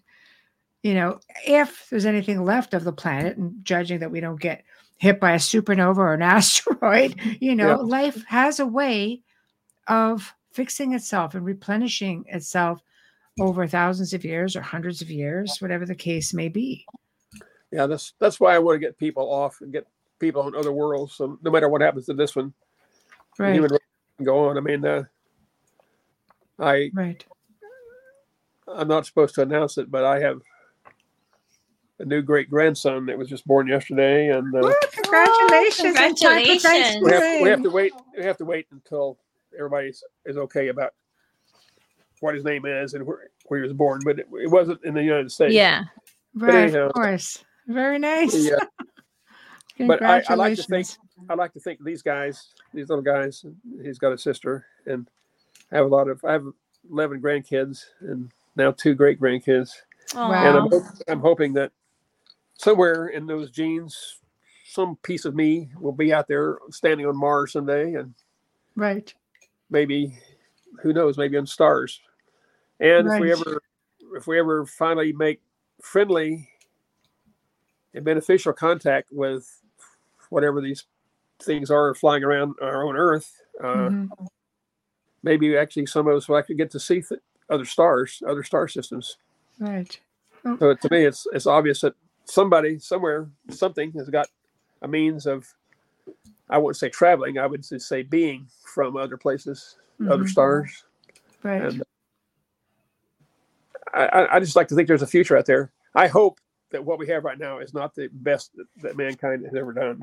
you know if there's anything left of the planet and judging that we don't get hit by a supernova or an asteroid you know Yeah. life has a way of fixing itself and replenishing itself over thousands of years or hundreds of years, whatever the case may be. yeah, that's that's why I want to get people off and get people on other worlds. So no matter what happens to this one, Right. human go on. I mean, uh, I Right. I'm not supposed to announce it, but I have a new great grandson that was just born yesterday, and uh, Woo, congratulations. in time for congratulations. we, have, we have to wait. We have to wait until everybody is okay about what his name is and where, where he was born. But it, it wasn't in the United States. Yeah. Right, anyhow, of course. Very nice. Yeah. But I- I like to think- I like to think these guys, these little guys, he's got a sister and I have a lot of, I have 11 grandkids and now two great grandkids. Aw. And I'm, Wow. I'm hoping that somewhere in those genes, some piece of me will be out there standing on Mars someday and Right. maybe, who knows, maybe on stars. And if we ever, if we ever finally make friendly and beneficial contact with whatever these things are flying around our own Earth, uh, Mhm. maybe actually some of us will actually get to see th- other stars, other star systems. Right. So to me, it's it's obvious that somebody somewhere something has got a means of I wouldn't say traveling, I would just say being from other places, other Mhm. stars. Right. And I, I- I just like to think there's a future out there. I hope that what we have right now is not the best that, that mankind has ever done.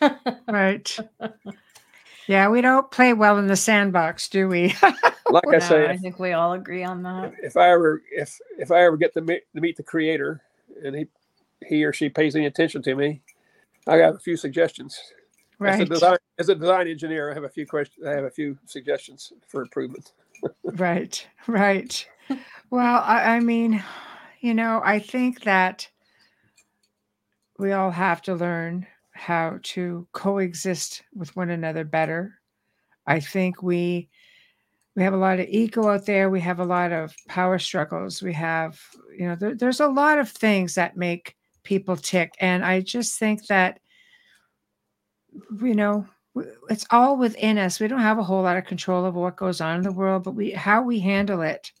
Right. Yeah, we don't play well in the sandbox, do we? Like I No, say, I think we all agree on that. if I ever if if I ever get to meet, to meet the creator and he he or she pays any attention to me, I got a few suggestions. As a right. design as a design engineer, I have a few questions. I have a few suggestions for improvement. Right. Right. Well, I, I mean, you know, I think that we all have to learn how to coexist with one another better. I think we we have a lot of ego out there. We have a lot of power struggles. We have, you know, there, there's a lot of things that make people tick, and I just think that, you know, it's all within us. We don't have a whole lot of control over what goes on in the world, but we how we handle it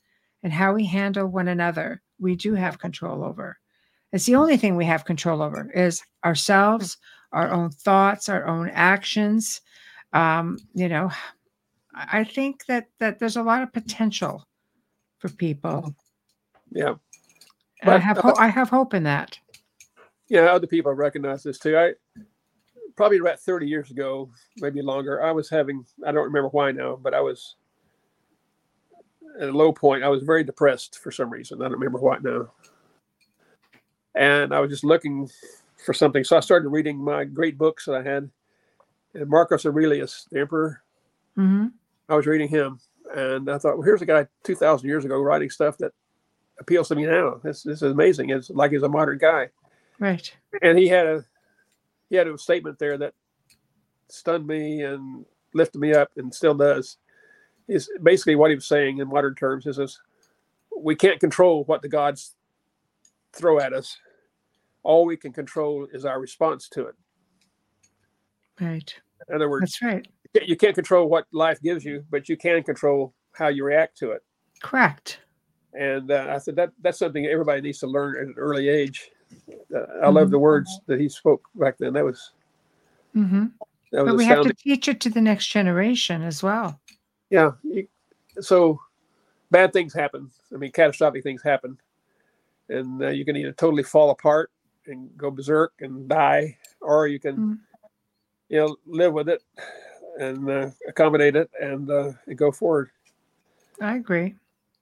and how we handle one another, we do have control over. It's the only thing we have control over is ourselves, our own thoughts, our own actions. Um, you know, I think that that there's a lot of potential for people. Yeah, And I have ho- I have hope in that. yeah. Other people recognize this too. I probably about thirty years ago, maybe longer. I was having. I don't remember why now, but I was at a low point. I was very depressed for some reason. I don't remember why now. And I was just looking for something, so I started reading my great books that I had. And Marcus Aurelius, the emperor, hmm I was reading him, and I thought, well, here's a guy two thousand years ago writing stuff that appeals to me now. This this is amazing. It's like he's a modern guy, Right. and he had a he had a statement there that stunned me and lifted me up, and still does. Is basically what he was saying in modern terms is this: we can't control what the gods throw at us. All we can control is our response to it. Right. In other words, That's right. you can't control what life gives you, but you can control how you react to it. Correct. And uh, I said that that's something everybody needs to learn at an early age. Uh, I love Mhm. the words that he spoke back then. That was hmm that But was we have to teach it to the next generation as well. Yeah. You, so bad things happen. I mean, catastrophic things happen, and uh, you can either totally fall apart and go berserk and die, or you can, Mm. you know, live with it and uh, accommodate it and, uh, and go forward. I agree.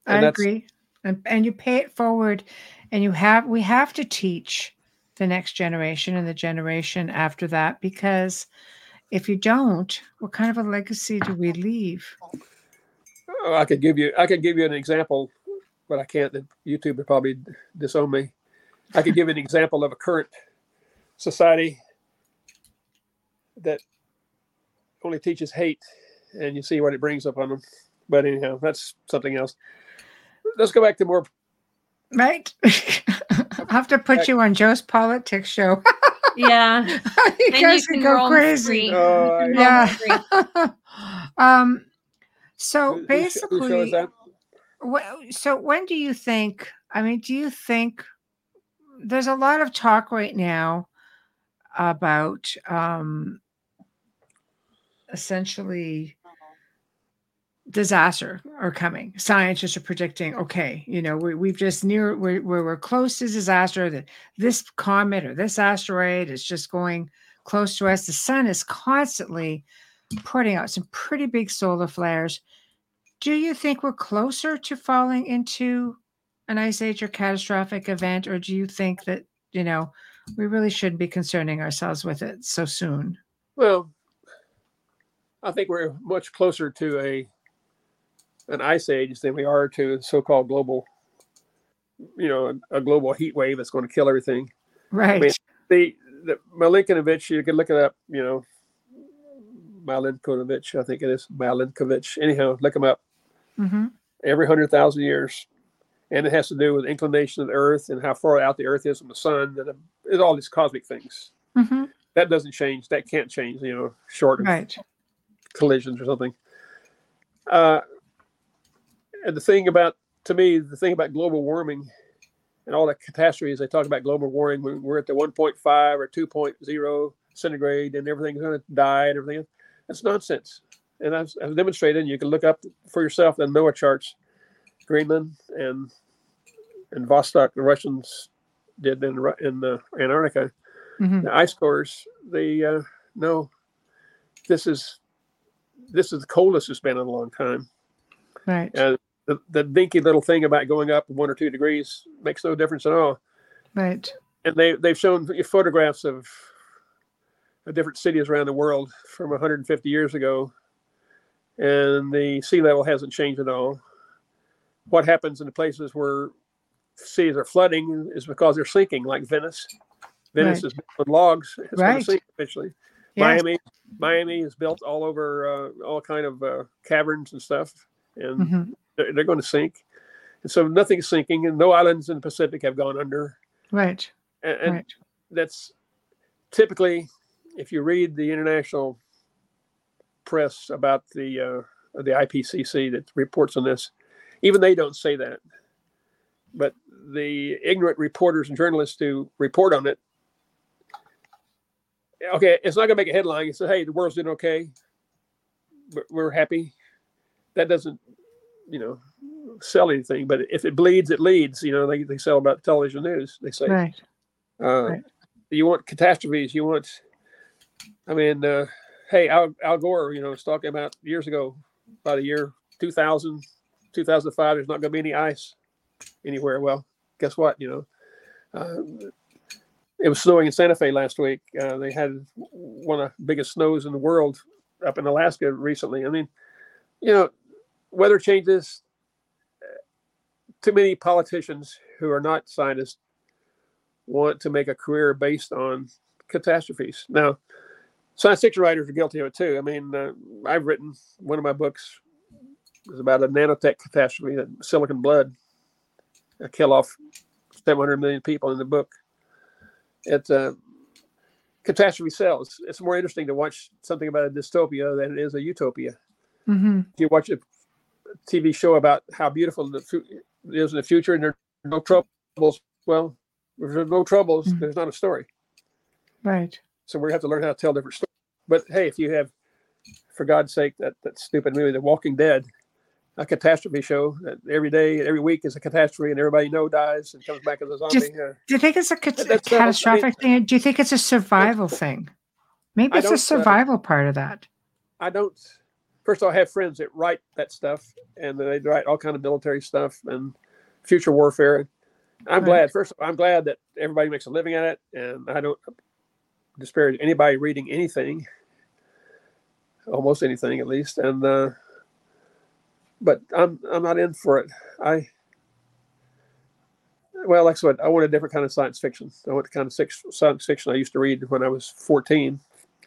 And I agree. And and you pay it forward and you have we have to teach the next generation and the generation after that because if you don't, what kind of a legacy do we leave? Oh, I could give you I could give you an example, but I can't. YouTube would probably disown me. I could give an example of a current society that only teaches hate, and you see what it brings up on them. But anyhow, that's something else. Let's go back to more. Right? I'll have to put you on Joe's politics show. Yeah. you Then you guys can can go crazy. Oh, can Yeah. um so Who- whose show- whose basically is that? Wh- so when do you think i mean do you think there's a lot of talk right now about um essentially disaster are coming. Scientists are predicting okay you know we, we've just near we're, we're, we're close to disaster that this comet or this asteroid is just going close to us. The sun is constantly putting out some pretty big solar flares. Do you think we're closer to falling into an ice age or catastrophic event or do you think that you know we really shouldn't be concerning ourselves with it so soon. Well, I think we're much closer to a an ice age than we are to a so-called global, you know, a, a global heat wave that's going to kill everything. Right. mean, The the you can look it up. You know, Milankovitch, I think it is Milankovitch. Anyhow, look him up. hmm Every hundred thousand years, and it has to do with inclination of the Earth and how far out the Earth is from the Sun, and it's all these cosmic things. hmm That doesn't change. That can't change. You know, short of Right. collisions or something. Uh, and the thing about, to me, the thing about global warming and all the catastrophes, they talk about global warming, when we're at the 1.5 or 2.0 centigrade and everything's going to die and everything. That's nonsense. And I've, I've demonstrated, and you can look up for yourself the NOAA charts, Greenland and and Vostok, the Russians did in, in uh, Antarctica hmm the ice cores they uh no this is this is the coldest it's been in a long time Right. and the, the dinky little thing about going up one or two degrees makes no difference at all Right. and they they've shown photographs of, of different cities around the world from 150 years ago and the sea level hasn't changed at all what happens in the places where cities are flooding is because they're sinking like venice venice Right. is built on logs it's going Right. to sink eventually Yes. Miami, Miami is built all over uh, all kind of uh, caverns and stuff, and hmm they're, they're going to sink. And so nothing's sinking, and no islands in the Pacific have gone under. Right. And, and Right. that's typically, if you read the international press about the uh, the IPCC that reports on this, even they don't say that. But the ignorant reporters and journalists who report on it okay, it's not going to make a headline. You say, hey, the world's doing okay. We're, we're happy. That doesn't, you know, sell anything. But if it bleeds, it leads. You know, they, they sell about television news. They say, Right. uh, right. you want catastrophes. You want, I mean, uh, hey, Al, Al Gore, you know, was talking about years ago, about a year, 2000, 2005, there's not going to be any ice anywhere. Well, guess what? You know, uh, it was snowing in Santa Fe last week. Uh, they had one of the biggest snows in the world up in Alaska recently. I mean, you know, weather changes. Too many politicians who are not scientists want to make a career based on catastrophes. Now, science fiction writers are guilty of it too. I mean, uh, I've written one of my books is about a nanotech catastrophe that silicon blood uh, kill off 700 million people in the book. It's uh, catastrophe sells. It's more interesting to watch something about a dystopia than it is a utopia. hmm If you watch a TV show about how beautiful the fu- is in the future and there are no troubles, well, if there's no troubles, Mhm. there's not a story. Right. So we have to learn how to tell different stories. But hey, if you have, for God's sake, that, that stupid movie, The Walking Dead, a catastrophe show that every day, every week is a catastrophe, and everybody know dies and comes back as a zombie. Just- uh, Do you think it's a cat- That's- that's- I mean- catastrophic thing? Do you think it's a survival thing? Maybe it's a uh, survival part of that. I don't. First, of all, I have friends that write that stuff, and they write all kind of military stuff and future warfare. I'm Right. glad. First, of all, I'm glad that everybody makes a living at it, and I don't disparage anybody reading anything, almost anything at least. And uh, but I'm I'm not in for it. I well, like I said, I want a different kind of science fiction. I want the kind of science fiction I used to read when I was 14.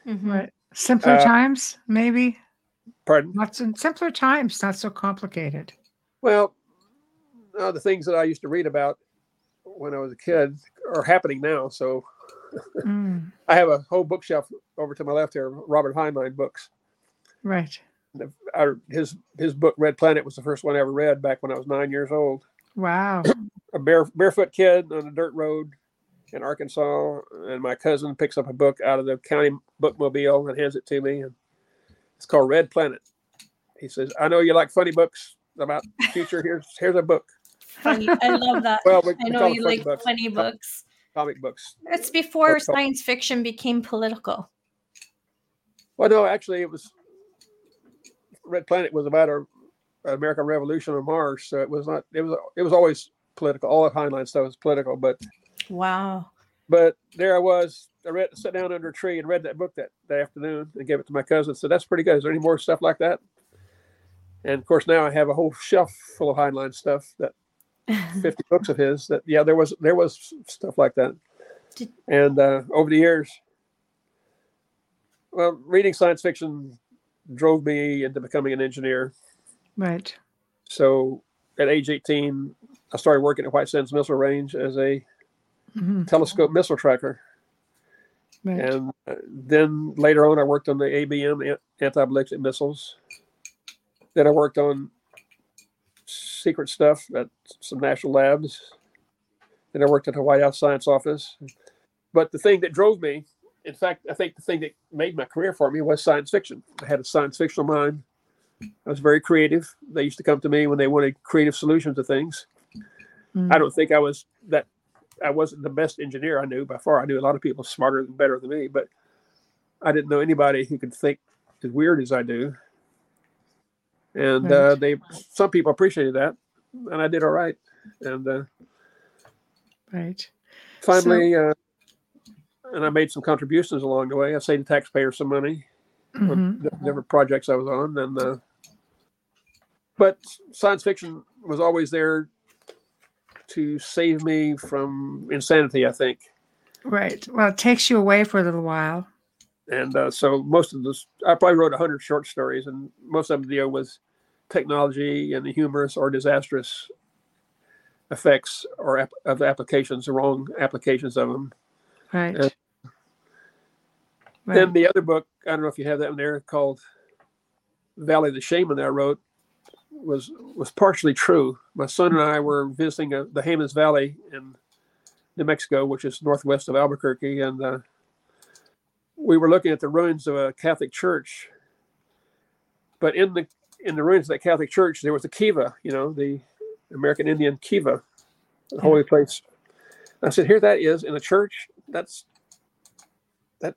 Mhm. Right. Simpler Uh, times, maybe. Pardon? Lots of simpler times, not so complicated. Well, uh, the things that I used to read about when I was a kid are happening now. So Mm, I have a whole bookshelf over to my left here, Robert Heinlein books. right. I, his his book Red Planet was the first one I ever read back when I was nine years old. Wow. A bare, barefoot kid on a dirt road in Arkansas, and my cousin picks up a book out of the county bookmobile and hands it to me, and it's called Red Planet. He says, "I know you like funny books about the future. Here's here's a book. Funny. I love that. Well, we, I know you like books, funny books. comic books. It's before What's called- science fiction became political. Well, no, actually, it was Red Planet was about a an American Revolution on Mars, so it was not. It was it was always political. All of Heinlein stuff was political, but Wow. But there I was. I read, sat down under a tree and read that book that, that afternoon and gave it to my cousin. Said, "That's pretty good. Is there any more stuff like that?" And of course, now I have a whole shelf full of Heinlein stuff that 50 books of his that yeah there was there was stuff like that Did- and uh, over the years well reading science fiction drove me into becoming an engineer Right. so at age 18 i started working at white sands missile range as a Mhm. telescope missile tracker. Right. and uh, then later on i worked on the abm an- anti-ballistic missiles. Then i worked on secret stuff at some national labs. Then i worked at the white house science office. But the thing that drove me in fact i think the thing that made my career for me was science fiction. I had a science fictional mind. I was very creative. They used to come to me when they wanted creative solutions to things. Mm. I don't think I was that I wasn't the best engineer I knew by far. I knew a lot of people smarter and better than me, but I didn't know anybody who could think as weird as I do. And uh, they, some people appreciated that, and I did all right. And uh, Right. finally, uh, and I made some contributions along the way. I saved the taxpayers some money on Mhm. the different projects I was on, and uh, but science fiction was always there to save me from insanity. I think. Right. Well, it takes you away for a little while. and uh, so most of this i probably wrote 100 short stories and most of them deal with technology and the humorous or disastrous effects or ap- of the applications the wrong applications of them Right. Uh, right. then the other book i don't know if you have that in there called valley of the shaman that i wrote was was partially true. My son and i were visiting uh, the Jemez valley in new mexico which is northwest of albuquerque and uh, we were looking at the ruins of a catholic church. But in the in the ruins of that catholic church there was a kiva you know the american indian kiva the holy place. I said here that is in a church? That's that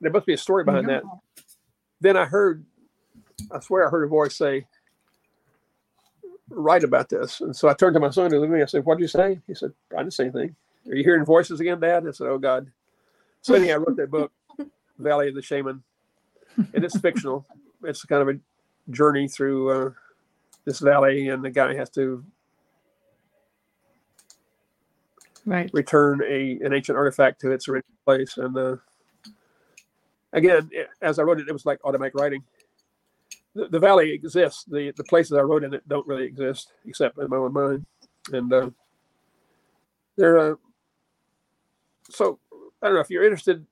there must be a story behind that. Then i heard i swear i heard a voice say write about this. And so i turned to my son who with me i said what did you say? He said i didn't say anything. Are you hearing voices again dad? I said oh god. So anyhow i wrote that book valley of the shaman. And it's fictional. It's kind of a journey through uh, this valley and the guy has to right. return a an ancient artifact to its original place. And uh, again, it- as I wrote it, it was like automatic writing. The, the valley exists. The the places I wrote in it don't really exist except in my own mind. And uh, they're uh, so I don't know if you're interested.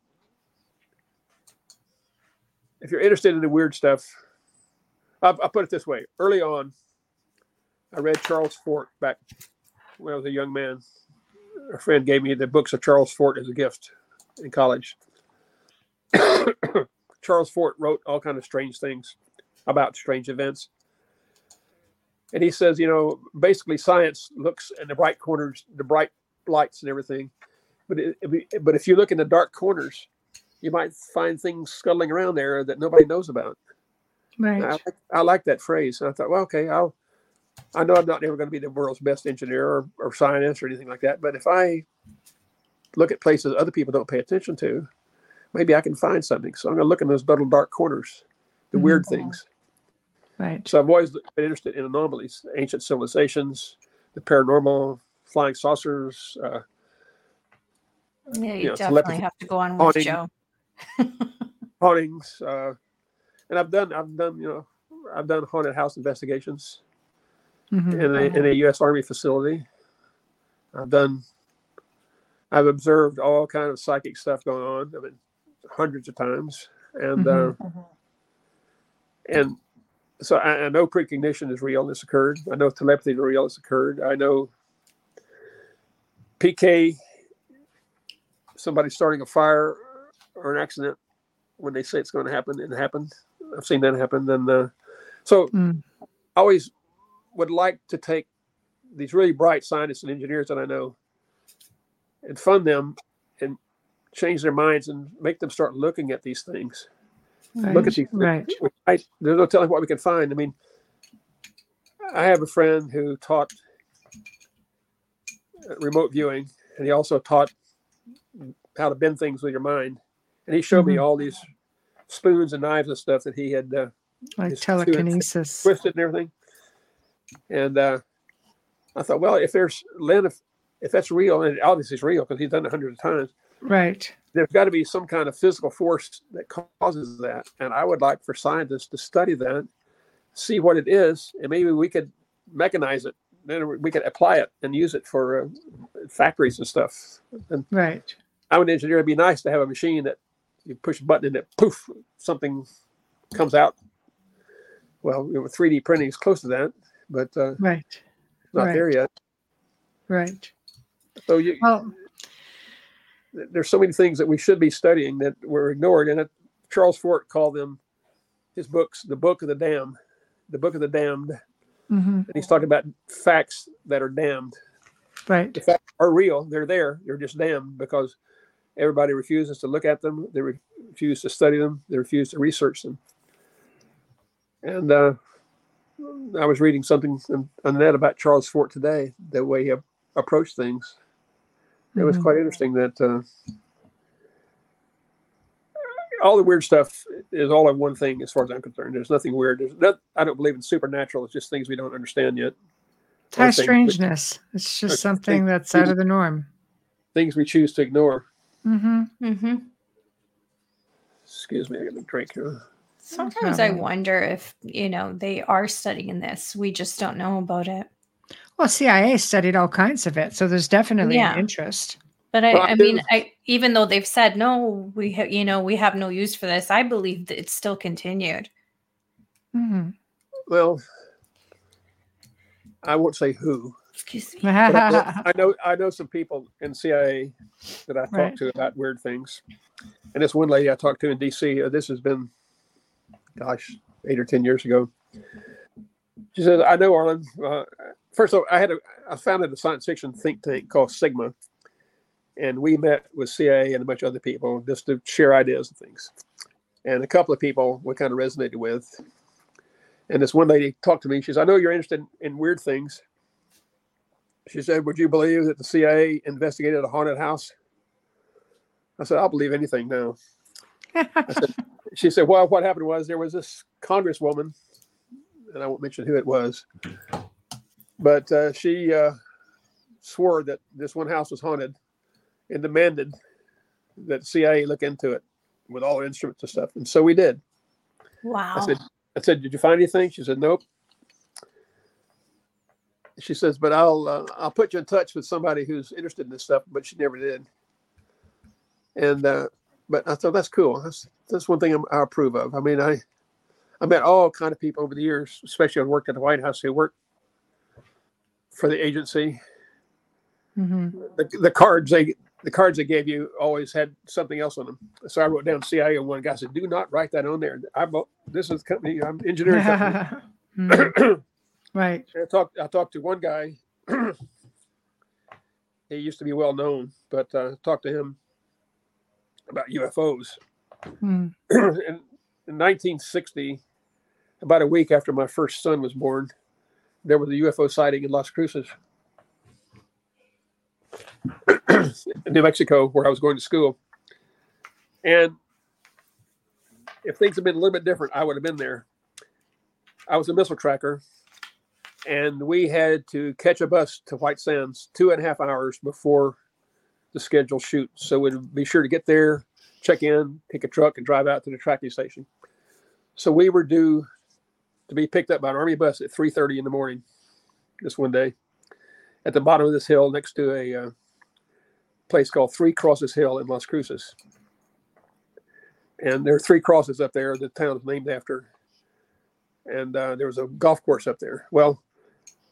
If you're interested in the weird stuff, I'll, I'll put it this way: early on, I read Charles Fort back when I was a young man a friend gave me the books of Charles Fort as a gift in college. Charles Fort wrote all kind of strange things about strange events. And he says, you know, basically science looks in the bright corners, the bright lights and everything. But it, but if you look in the dark corners, you might find things scuttling around there that nobody knows about. Right. I, like- I like that phrase. And I thought, well, okay, I'll. I know I'm not ever going to be the world's best engineer or, or scientist or anything like that, but if I look at places other people don't pay attention to, maybe I can find something. So I'm going to look in those little dark corners, the weird mm-hmm. things. Right. So I've always been interested in anomalies, ancient civilizations, the paranormal, flying saucers. Uh, Yeah, you know, definitely have to go on with haunting. Joe. hauntings, uh, and I've done, I've done, you know, I've done haunted house investigations. Mhm. in a, in a U.S. Army facility. I've done, I've observed all kind of psychic stuff going on. I mean, hundreds of times, and Mhm. uh, and so I, I know precognition is real. This occurred. I know telepathy is real. It's occurred. I know PK. Somebody starting a fire or an accident when they say it's going to happen, it happened. I've seen that happen. And uh, so Mm. I always would like to take these really bright scientists and engineers that I know and fund them and change their minds and make them start looking at these things. Right. Look at these. Right. I, there's no telling what we can find. I mean, I have a friend who taught uh, remote viewing, and he also taught how to bend things with your mind, and he showed me Mhm. all these spoons and knives and stuff that he had uh, Like Just two and- telekinesis. twisted and everything. And uh, I thought, well, if there's Lynn, if if that's real, and it obviously it's real because he's done it hundreds of times, Right. There's got to be some kind of physical force that causes that. And I would like for scientists to study that, see what it is, and maybe we could mechanize it. Then we could apply it and use it for uh, factories and stuff. And Right. I'm an engineer. It'd be nice to have a machine that you push a button and it poof, something comes out. Well, you know, 3D printing is close to that, but uh, Right. not Right. there yet. Right. So you, Well, there's so many things that we should be studying that were ignored. And it, Charles Fort called them his books, the Book of the Damned, the Book of the Damned. mhm, And he's talking about facts that are damned. right. The facts are real. They're there. They're just damned because everybody refuses to look at them. They re- refuse to study them. They refuse to research them. And uh, I was reading something on, net about Charles Fort today, the way he ap- approached things. It was Mhm. quite interesting that uh, all the weird stuff is all in one thing, as far as I'm concerned. There's nothing weird. There's not, I don't believe in supernatural. It's just things we don't understand yet. It's high or things- strangeness. It's just something things- that's out of the norm. Things we choose to ignore. hmm hmm Excuse me, I got a drink here. Sometimes I wonder if, you know, they are studying this. We just don't know about it. Well, CIA studied all kinds of it, so there's definitely Yeah. an interest. But I, Well, I I mean, I even though they've said no, we ha- you know we have no use for this. I believe that it's still continued. hmm Well, I won't say who, Excuse me. but I know, I know I know some people in CIA that I talked Right. to about weird things. And this one lady I talked to in DC, uh, this has been, gosh, eight or ten years ago. She said, "I know Arlan. Uh, first of all, I had a I founded a science fiction think tank called Sigma, and we met with CIA and a bunch of other people just to share ideas and things. And a couple of people we kind of resonated with. And this one lady talked to me. She says, "I know you're interested in weird things." She said, "Would you believe that the CIA investigated a haunted house?" I said, "I'll believe anything now." Said, she said, "Well, what happened was there was this congresswoman, and I won't mention who it was, but uh, she uh, swore that this one house was haunted and demanded that CIA look into it with all the instruments and stuff. And so we did. Wow. I said, I said, did you find anything? She said, nope. She says, but I'll uh, I'll put you in touch with somebody who's interested in this stuff, but she never did. And uh, but I thought that's cool. That's that's one thing I'm, I approve of. I mean, I I met all kind of people over the years, especially I worked at the White House who worked for the agency. hmm The, the cards they the cards they gave you always had something else on them. So I wrote down CIA, and one guy said, "Do not write that on there." I bought this is company. I'm engineering company. Mhm. Right. I talked. I talked to one guy. he used to be well known, but uh, talked to him about UFOs. Mm. in, in 1960, about a week after my first son was born, there was a UFO sighting in Las Cruces, New Mexico, where I was going to school. And if things had been a little bit different, I would have been there. I was a missile tracker, and we had to catch a bus to White Sands two and a half hours before the scheduled shoot. So we'd be sure to get there, check in, take a truck, and drive out to the tracking station. So we were due to be picked up by an army bus at 3:30 in the morning. This one day, at the bottom of this hill, next to a uh, place called Three Crosses Hill in Las Cruces. And there are three crosses up there. The town is named after. And uh, there was a golf course up there. Well,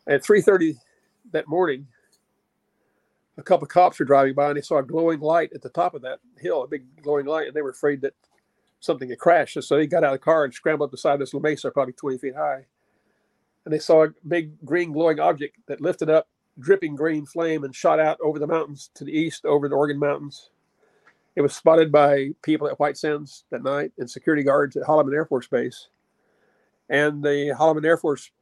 at 3:30 that morning, a couple of cops were driving by and they saw a glowing light at the top of that hill, a big glowing light, and they were afraid that something had crashed. And So they got out of the car and scrambled up the side of this La Mesa, probably 20 feet high. And they saw a big green glowing object that lifted up, dripping green flame, and shot out over the mountains to the east, over the Organ Mountains. It was spotted by people at White Sands that night and security guards at Holloman Air Force Base. And the Holloman Air Force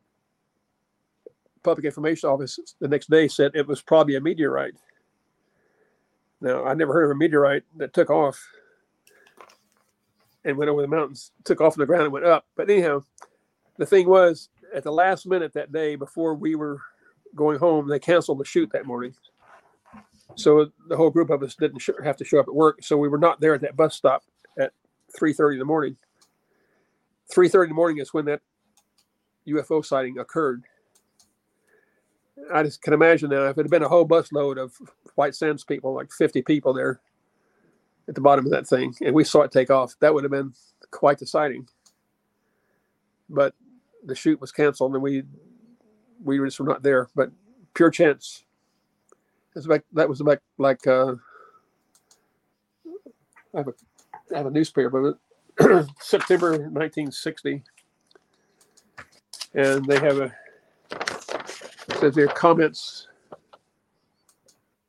Public Information Office the next day said it was probably a meteorite. Now, I never heard of a meteorite that took off and went over the mountains, took off on the ground and went up. But anyhow, the thing was, at the last minute that day before we were going home, they canceled the shoot that morning. So the whole group of us didn't sh- have to show up at work. So we were not there at that bus stop at 3.30 in the morning. 3.30 in the morning is when that UFO sighting occurred. I just can imagine now if it had been a whole busload of White Sands people, like 50 people there at the bottom of that thing, and we saw it take off, that would have been quite the sighting. But the shoot was canceled and we we just were not there. But pure chance. That was like like uh, I have a I have a newspaper, but September 1960, and they have a says their comments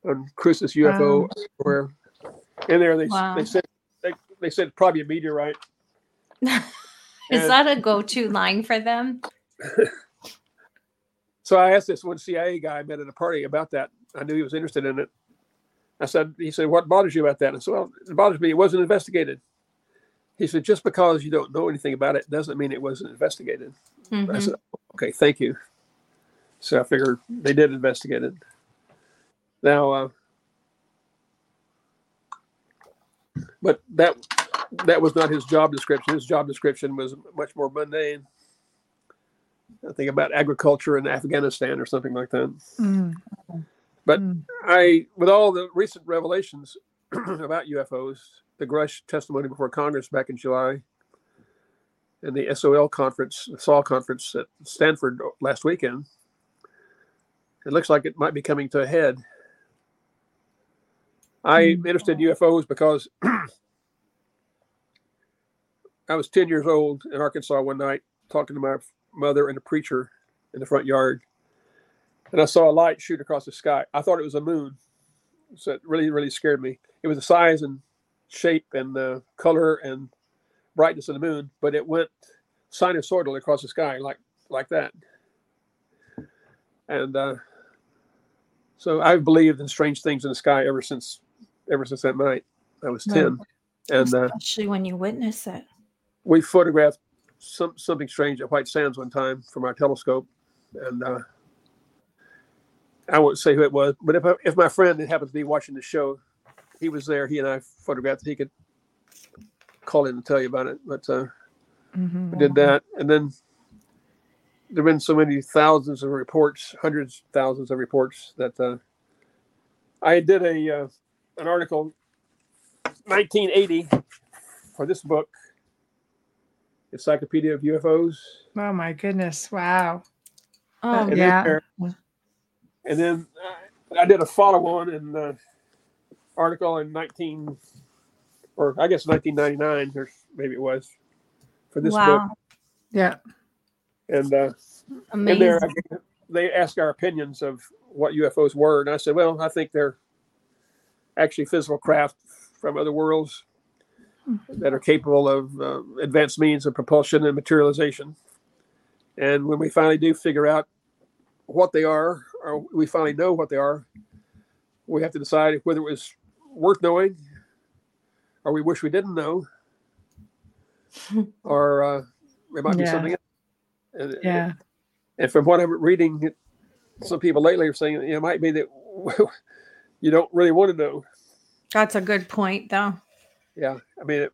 on Cruces UFO Wow. where in there they Wow. they said they, they said probably a meteorite. Is And- that a go-to line for them? So I asked this one CIA guy I met at a party about that. I knew he was interested in it. I said, he said, what bothers you about that? I said, well, it bothers me. It wasn't investigated. He said, just because you don't know anything about it doesn't mean it wasn't investigated. I Mhm. said, okay, thank you. So I figured they did investigate it. Now, uh, but that that was not his job description. His job description was much more mundane. I think about agriculture in Afghanistan or something like that. Mm. But- Mm. I, with all the recent revelations about UFOs, the Grusch testimony before Congress back in July, and the SOL conference, the SOL conference at Stanford last weekend, it looks like it might be coming to a head. I'm Hmm. interested in UFOs because I was 10 years old in Arkansas one night talking to my mother and a preacher in the front yard and I saw a light shoot across the sky. I thought it was a moon, so it really, really scared me. It was the size and shape and the color and brightness of the moon, but it went sinusoidal across the sky like like that. And uh, so I've believed in strange things in the sky ever since ever since that night. I was ten, and uh, Especially when you witness it. we photographed some something strange at White Sands one time from our telescope, and uh, I won't say who it was, but if I, if my friend that happens to be watching the show, he was there. He and I photographed. He could call in and tell you about it. But uh, Mhm. we did that, and then there've been so many thousands of reports, hundreds, thousands of reports that uh, I did a uh, an article, 1980, for this book, Encyclopedia of UFOs. Oh my goodness! Wow. Oh, And then Yeah. there- and then uh, I did a follow-on in the article in 19, or I guess 1999, or maybe it was, for this book. Yeah. And uh, in Amazing. there, I- they asked our opinions of what UFOs were, and I said, well, I think they're actually physical craft from other worlds that are capable of uh, advanced means of propulsion and materialization. And when we finally do figure out what they are, or we finally know what they are, we have to decide whether it was worth knowing, or we wish we didn't know, or uh, it might be something else. And- Yeah. and from what I'm reading, some people lately are saying it might be that you don't really want to know. That's a good point, though. Yeah, I mean, it,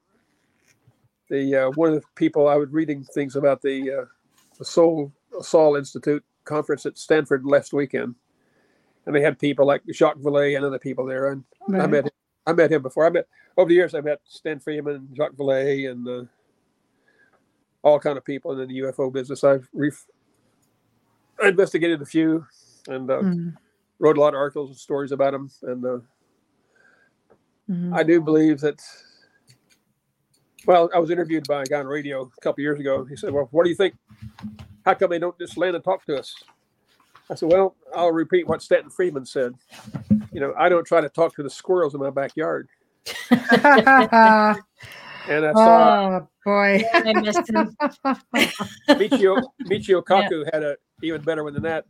the uh, one of the people I was reading things about the uh, the Soul Sol Institute conference at Stanford last weekend, and they had people like Jacques Vallée and other people there, and I met him, I met him before. I met over the years. I met Stan Friedman, Jacques Vallée, and uh, all kind of people in the UFO business. I've I investigated a few and uh, Mm. Wrote a lot of articles and stories about him, and uh, Mhm. I do believe that. Well, I was interviewed by a guy on radio a couple years ago. He said, "Well, what do you think? How come they don't just land and talk to us?" I said, "Well, I'll repeat what Stanton Friedman said. You know, I don't try to talk to the squirrels in my backyard." And I saw oh boy. I missed him. Michio Michio Kaku had a even better one than that,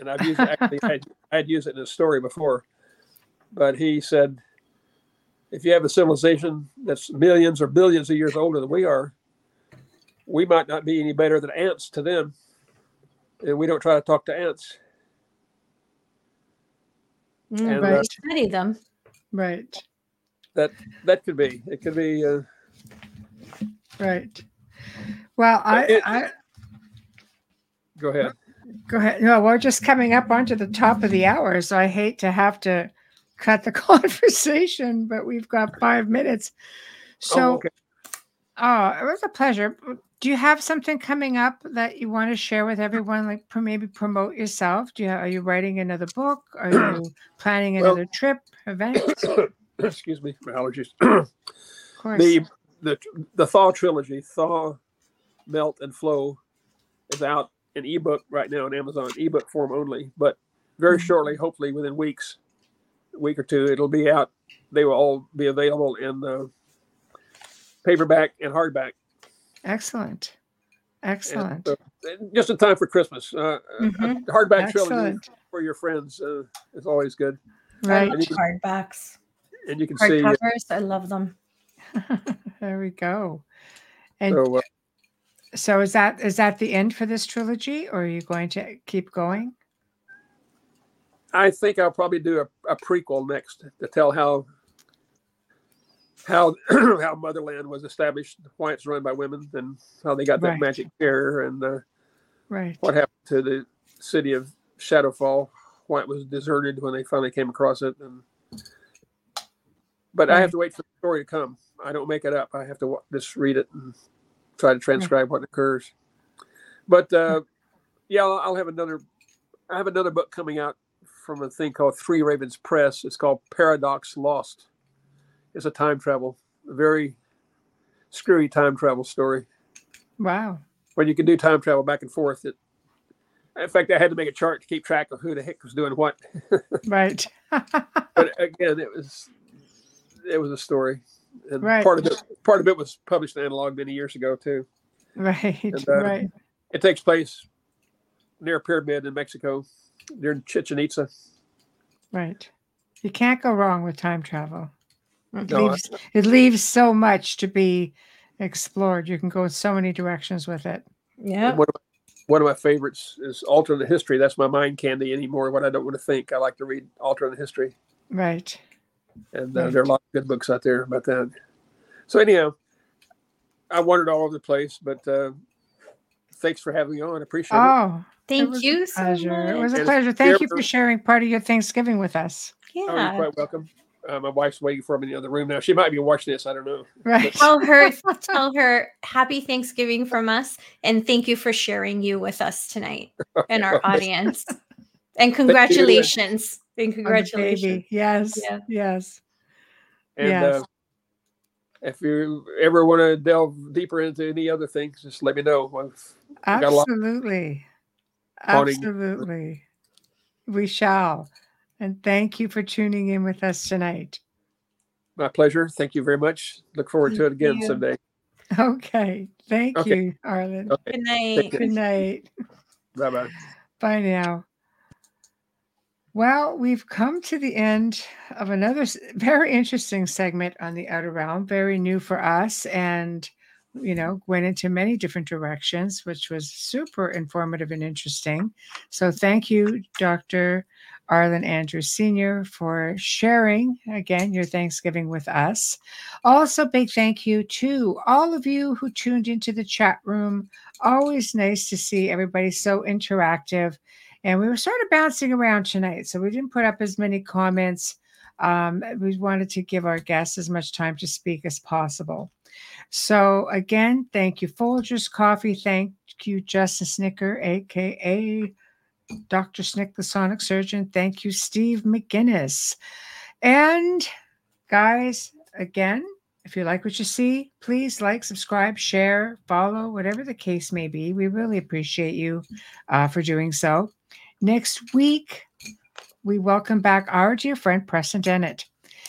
and I've used it, actually I had, I had used it in a story before, but he said if you have a civilization that's millions or billions of years older than we are, we might not be any better than ants to them. And we don't try to talk to ants. Mm, And, right. uh, Study them. Right. That that could be. It could be. Uh, Right. Well, I, It- I go ahead. Go ahead. No, we're just coming up onto the top of the hour, so I hate to have to cut the conversation, but we've got five minutes. So, oh, okay. oh, it was a pleasure. Do you have something coming up that you want to share with everyone? Like, maybe promote yourself. Do you are you writing another book? Are you planning Well- another trip event? Of Excuse me, my allergies. course. the the the Thaw trilogy, Thaw, Melt, and Flow, is out in ebook right now on Amazon, ebook form only. But very Mhm. shortly, hopefully within weeks, a week or two, it'll be out. They will all be available in uh, paperback and hardback. Excellent. And Excellent. so- and just in time for Christmas. Uh, a- a Mhm. hardback trilogy Excellent. for your friends uh, is always good, I Right. love hardbacks. and you can see. uh, Hardcovers. I love them. there we go. And So, uh, so is that is that the end for this trilogy, or are you going to keep going? I think I'll probably do a, a prequel next to tell how how how Motherland was established, why it's run by women, and how they got that Right. magic chair, and uh, Right. what happened to the city of Shadowfall, why it was deserted when they finally came across it. And but I have to wait for the story to come. I don't make it up. I have to just read it and try to transcribe what occurs. But uh, yeah, I'll, I'll have another. I have another book coming out from a thing called Three Ravens Press. It's called Paradox Lost. It's a time travel, a very screwy time travel story. Wow. When you can do time travel back and forth, it. In fact, I had to make a chart to keep track of who the heck was doing what. Right. But again, it was it was a story, and Right. part of it part of it was published in analog many years ago too. right. And, uh, right. It takes place near a pyramid in Mexico, near Chichen Itza. Right. You can't go wrong with time travel. It No, I- leaves it leaves so much to be explored. You can go in so many directions with it. Yeah. One of, my, one of my favorites is alternate history. That's my mind candy anymore. What I don't want to think, I like to read alternate history, Right. and uh, Right. there are a lot of good books out there about that. So anyhow, I wandered all over the place, but uh, thanks for having me on. I appreciate it. Oh, it Thank was a you so pleasure. It was a And pleasure. Thank you for sharing part of your Thanksgiving with us. Oh, you're Yeah. quite welcome. Uh, my wife's waiting for me in the other room now. She might be watching this. I don't know. Right. Tell her, tell her happy Thanksgiving from us, and thank you for sharing you with us tonight and our audience. And congratulations. And congratulations. Yes. Yeah. Yes. And Yes. uh, if you ever want to delve deeper into any other things, just let me know. I've got a lot- Absolutely. Absolutely. We shall. And thank you for tuning in with us tonight. My pleasure. Thank you very much. Look forward to it again you. someday. Okay. Thank Okay. you, Arlan. Okay. Good night. Good night. Bye bye. Bye now. Well, we've come to the end of another very interesting segment on the Outer Realm, very new for us, and you know, went into many different directions, which was super informative and interesting. So, thank you, Dr. Arlan Andrews Sr., for sharing again your Thanksgiving with us. Also, big thank you to all of you who tuned into the chat room. Always nice to see everybody so interactive. And we were sort of bouncing around tonight, so we didn't put up as many comments. Um, we wanted to give our guests as much time to speak as possible. So, again, thank you, Folgers Coffee. Thank you, Justin Snicker, aka Dr. Snick, the Sonic Surgeon. Thank you, Steve McGinnis. And, guys, again, if you like what you see, please like, subscribe, share, follow, whatever the case may be. We really appreciate you uh, for doing so. Next week, we welcome back our dear friend Preston Dennett.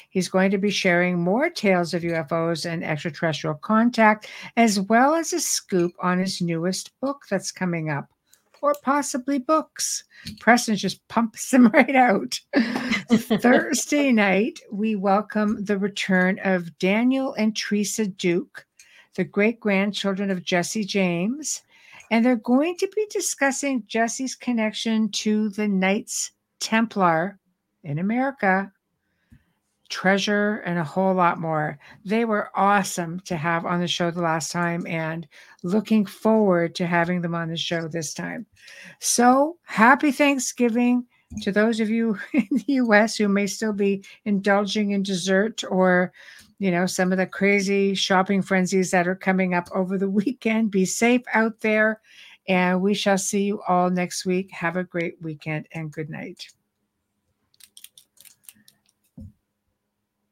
He's going to be sharing more tales of UFOs and extraterrestrial contact, as well as a scoop on his newest book that's coming up. or possibly books. Preston just pumps them right out. Thursday night, we welcome the return of Daniel and Teresa Duke, the great grandchildren of Jesse James. And they're going to be discussing Jesse's connection to the Knights Templar in America treasure and a whole lot more. They were awesome to have on the show the last time and looking forward to having them on the show this time. So happy Thanksgiving to those of you in the US who may still be indulging in dessert or you know some of the crazy shopping frenzies that are coming up over the weekend. Be safe out there and we shall see you all next week. Have a great weekend and good night.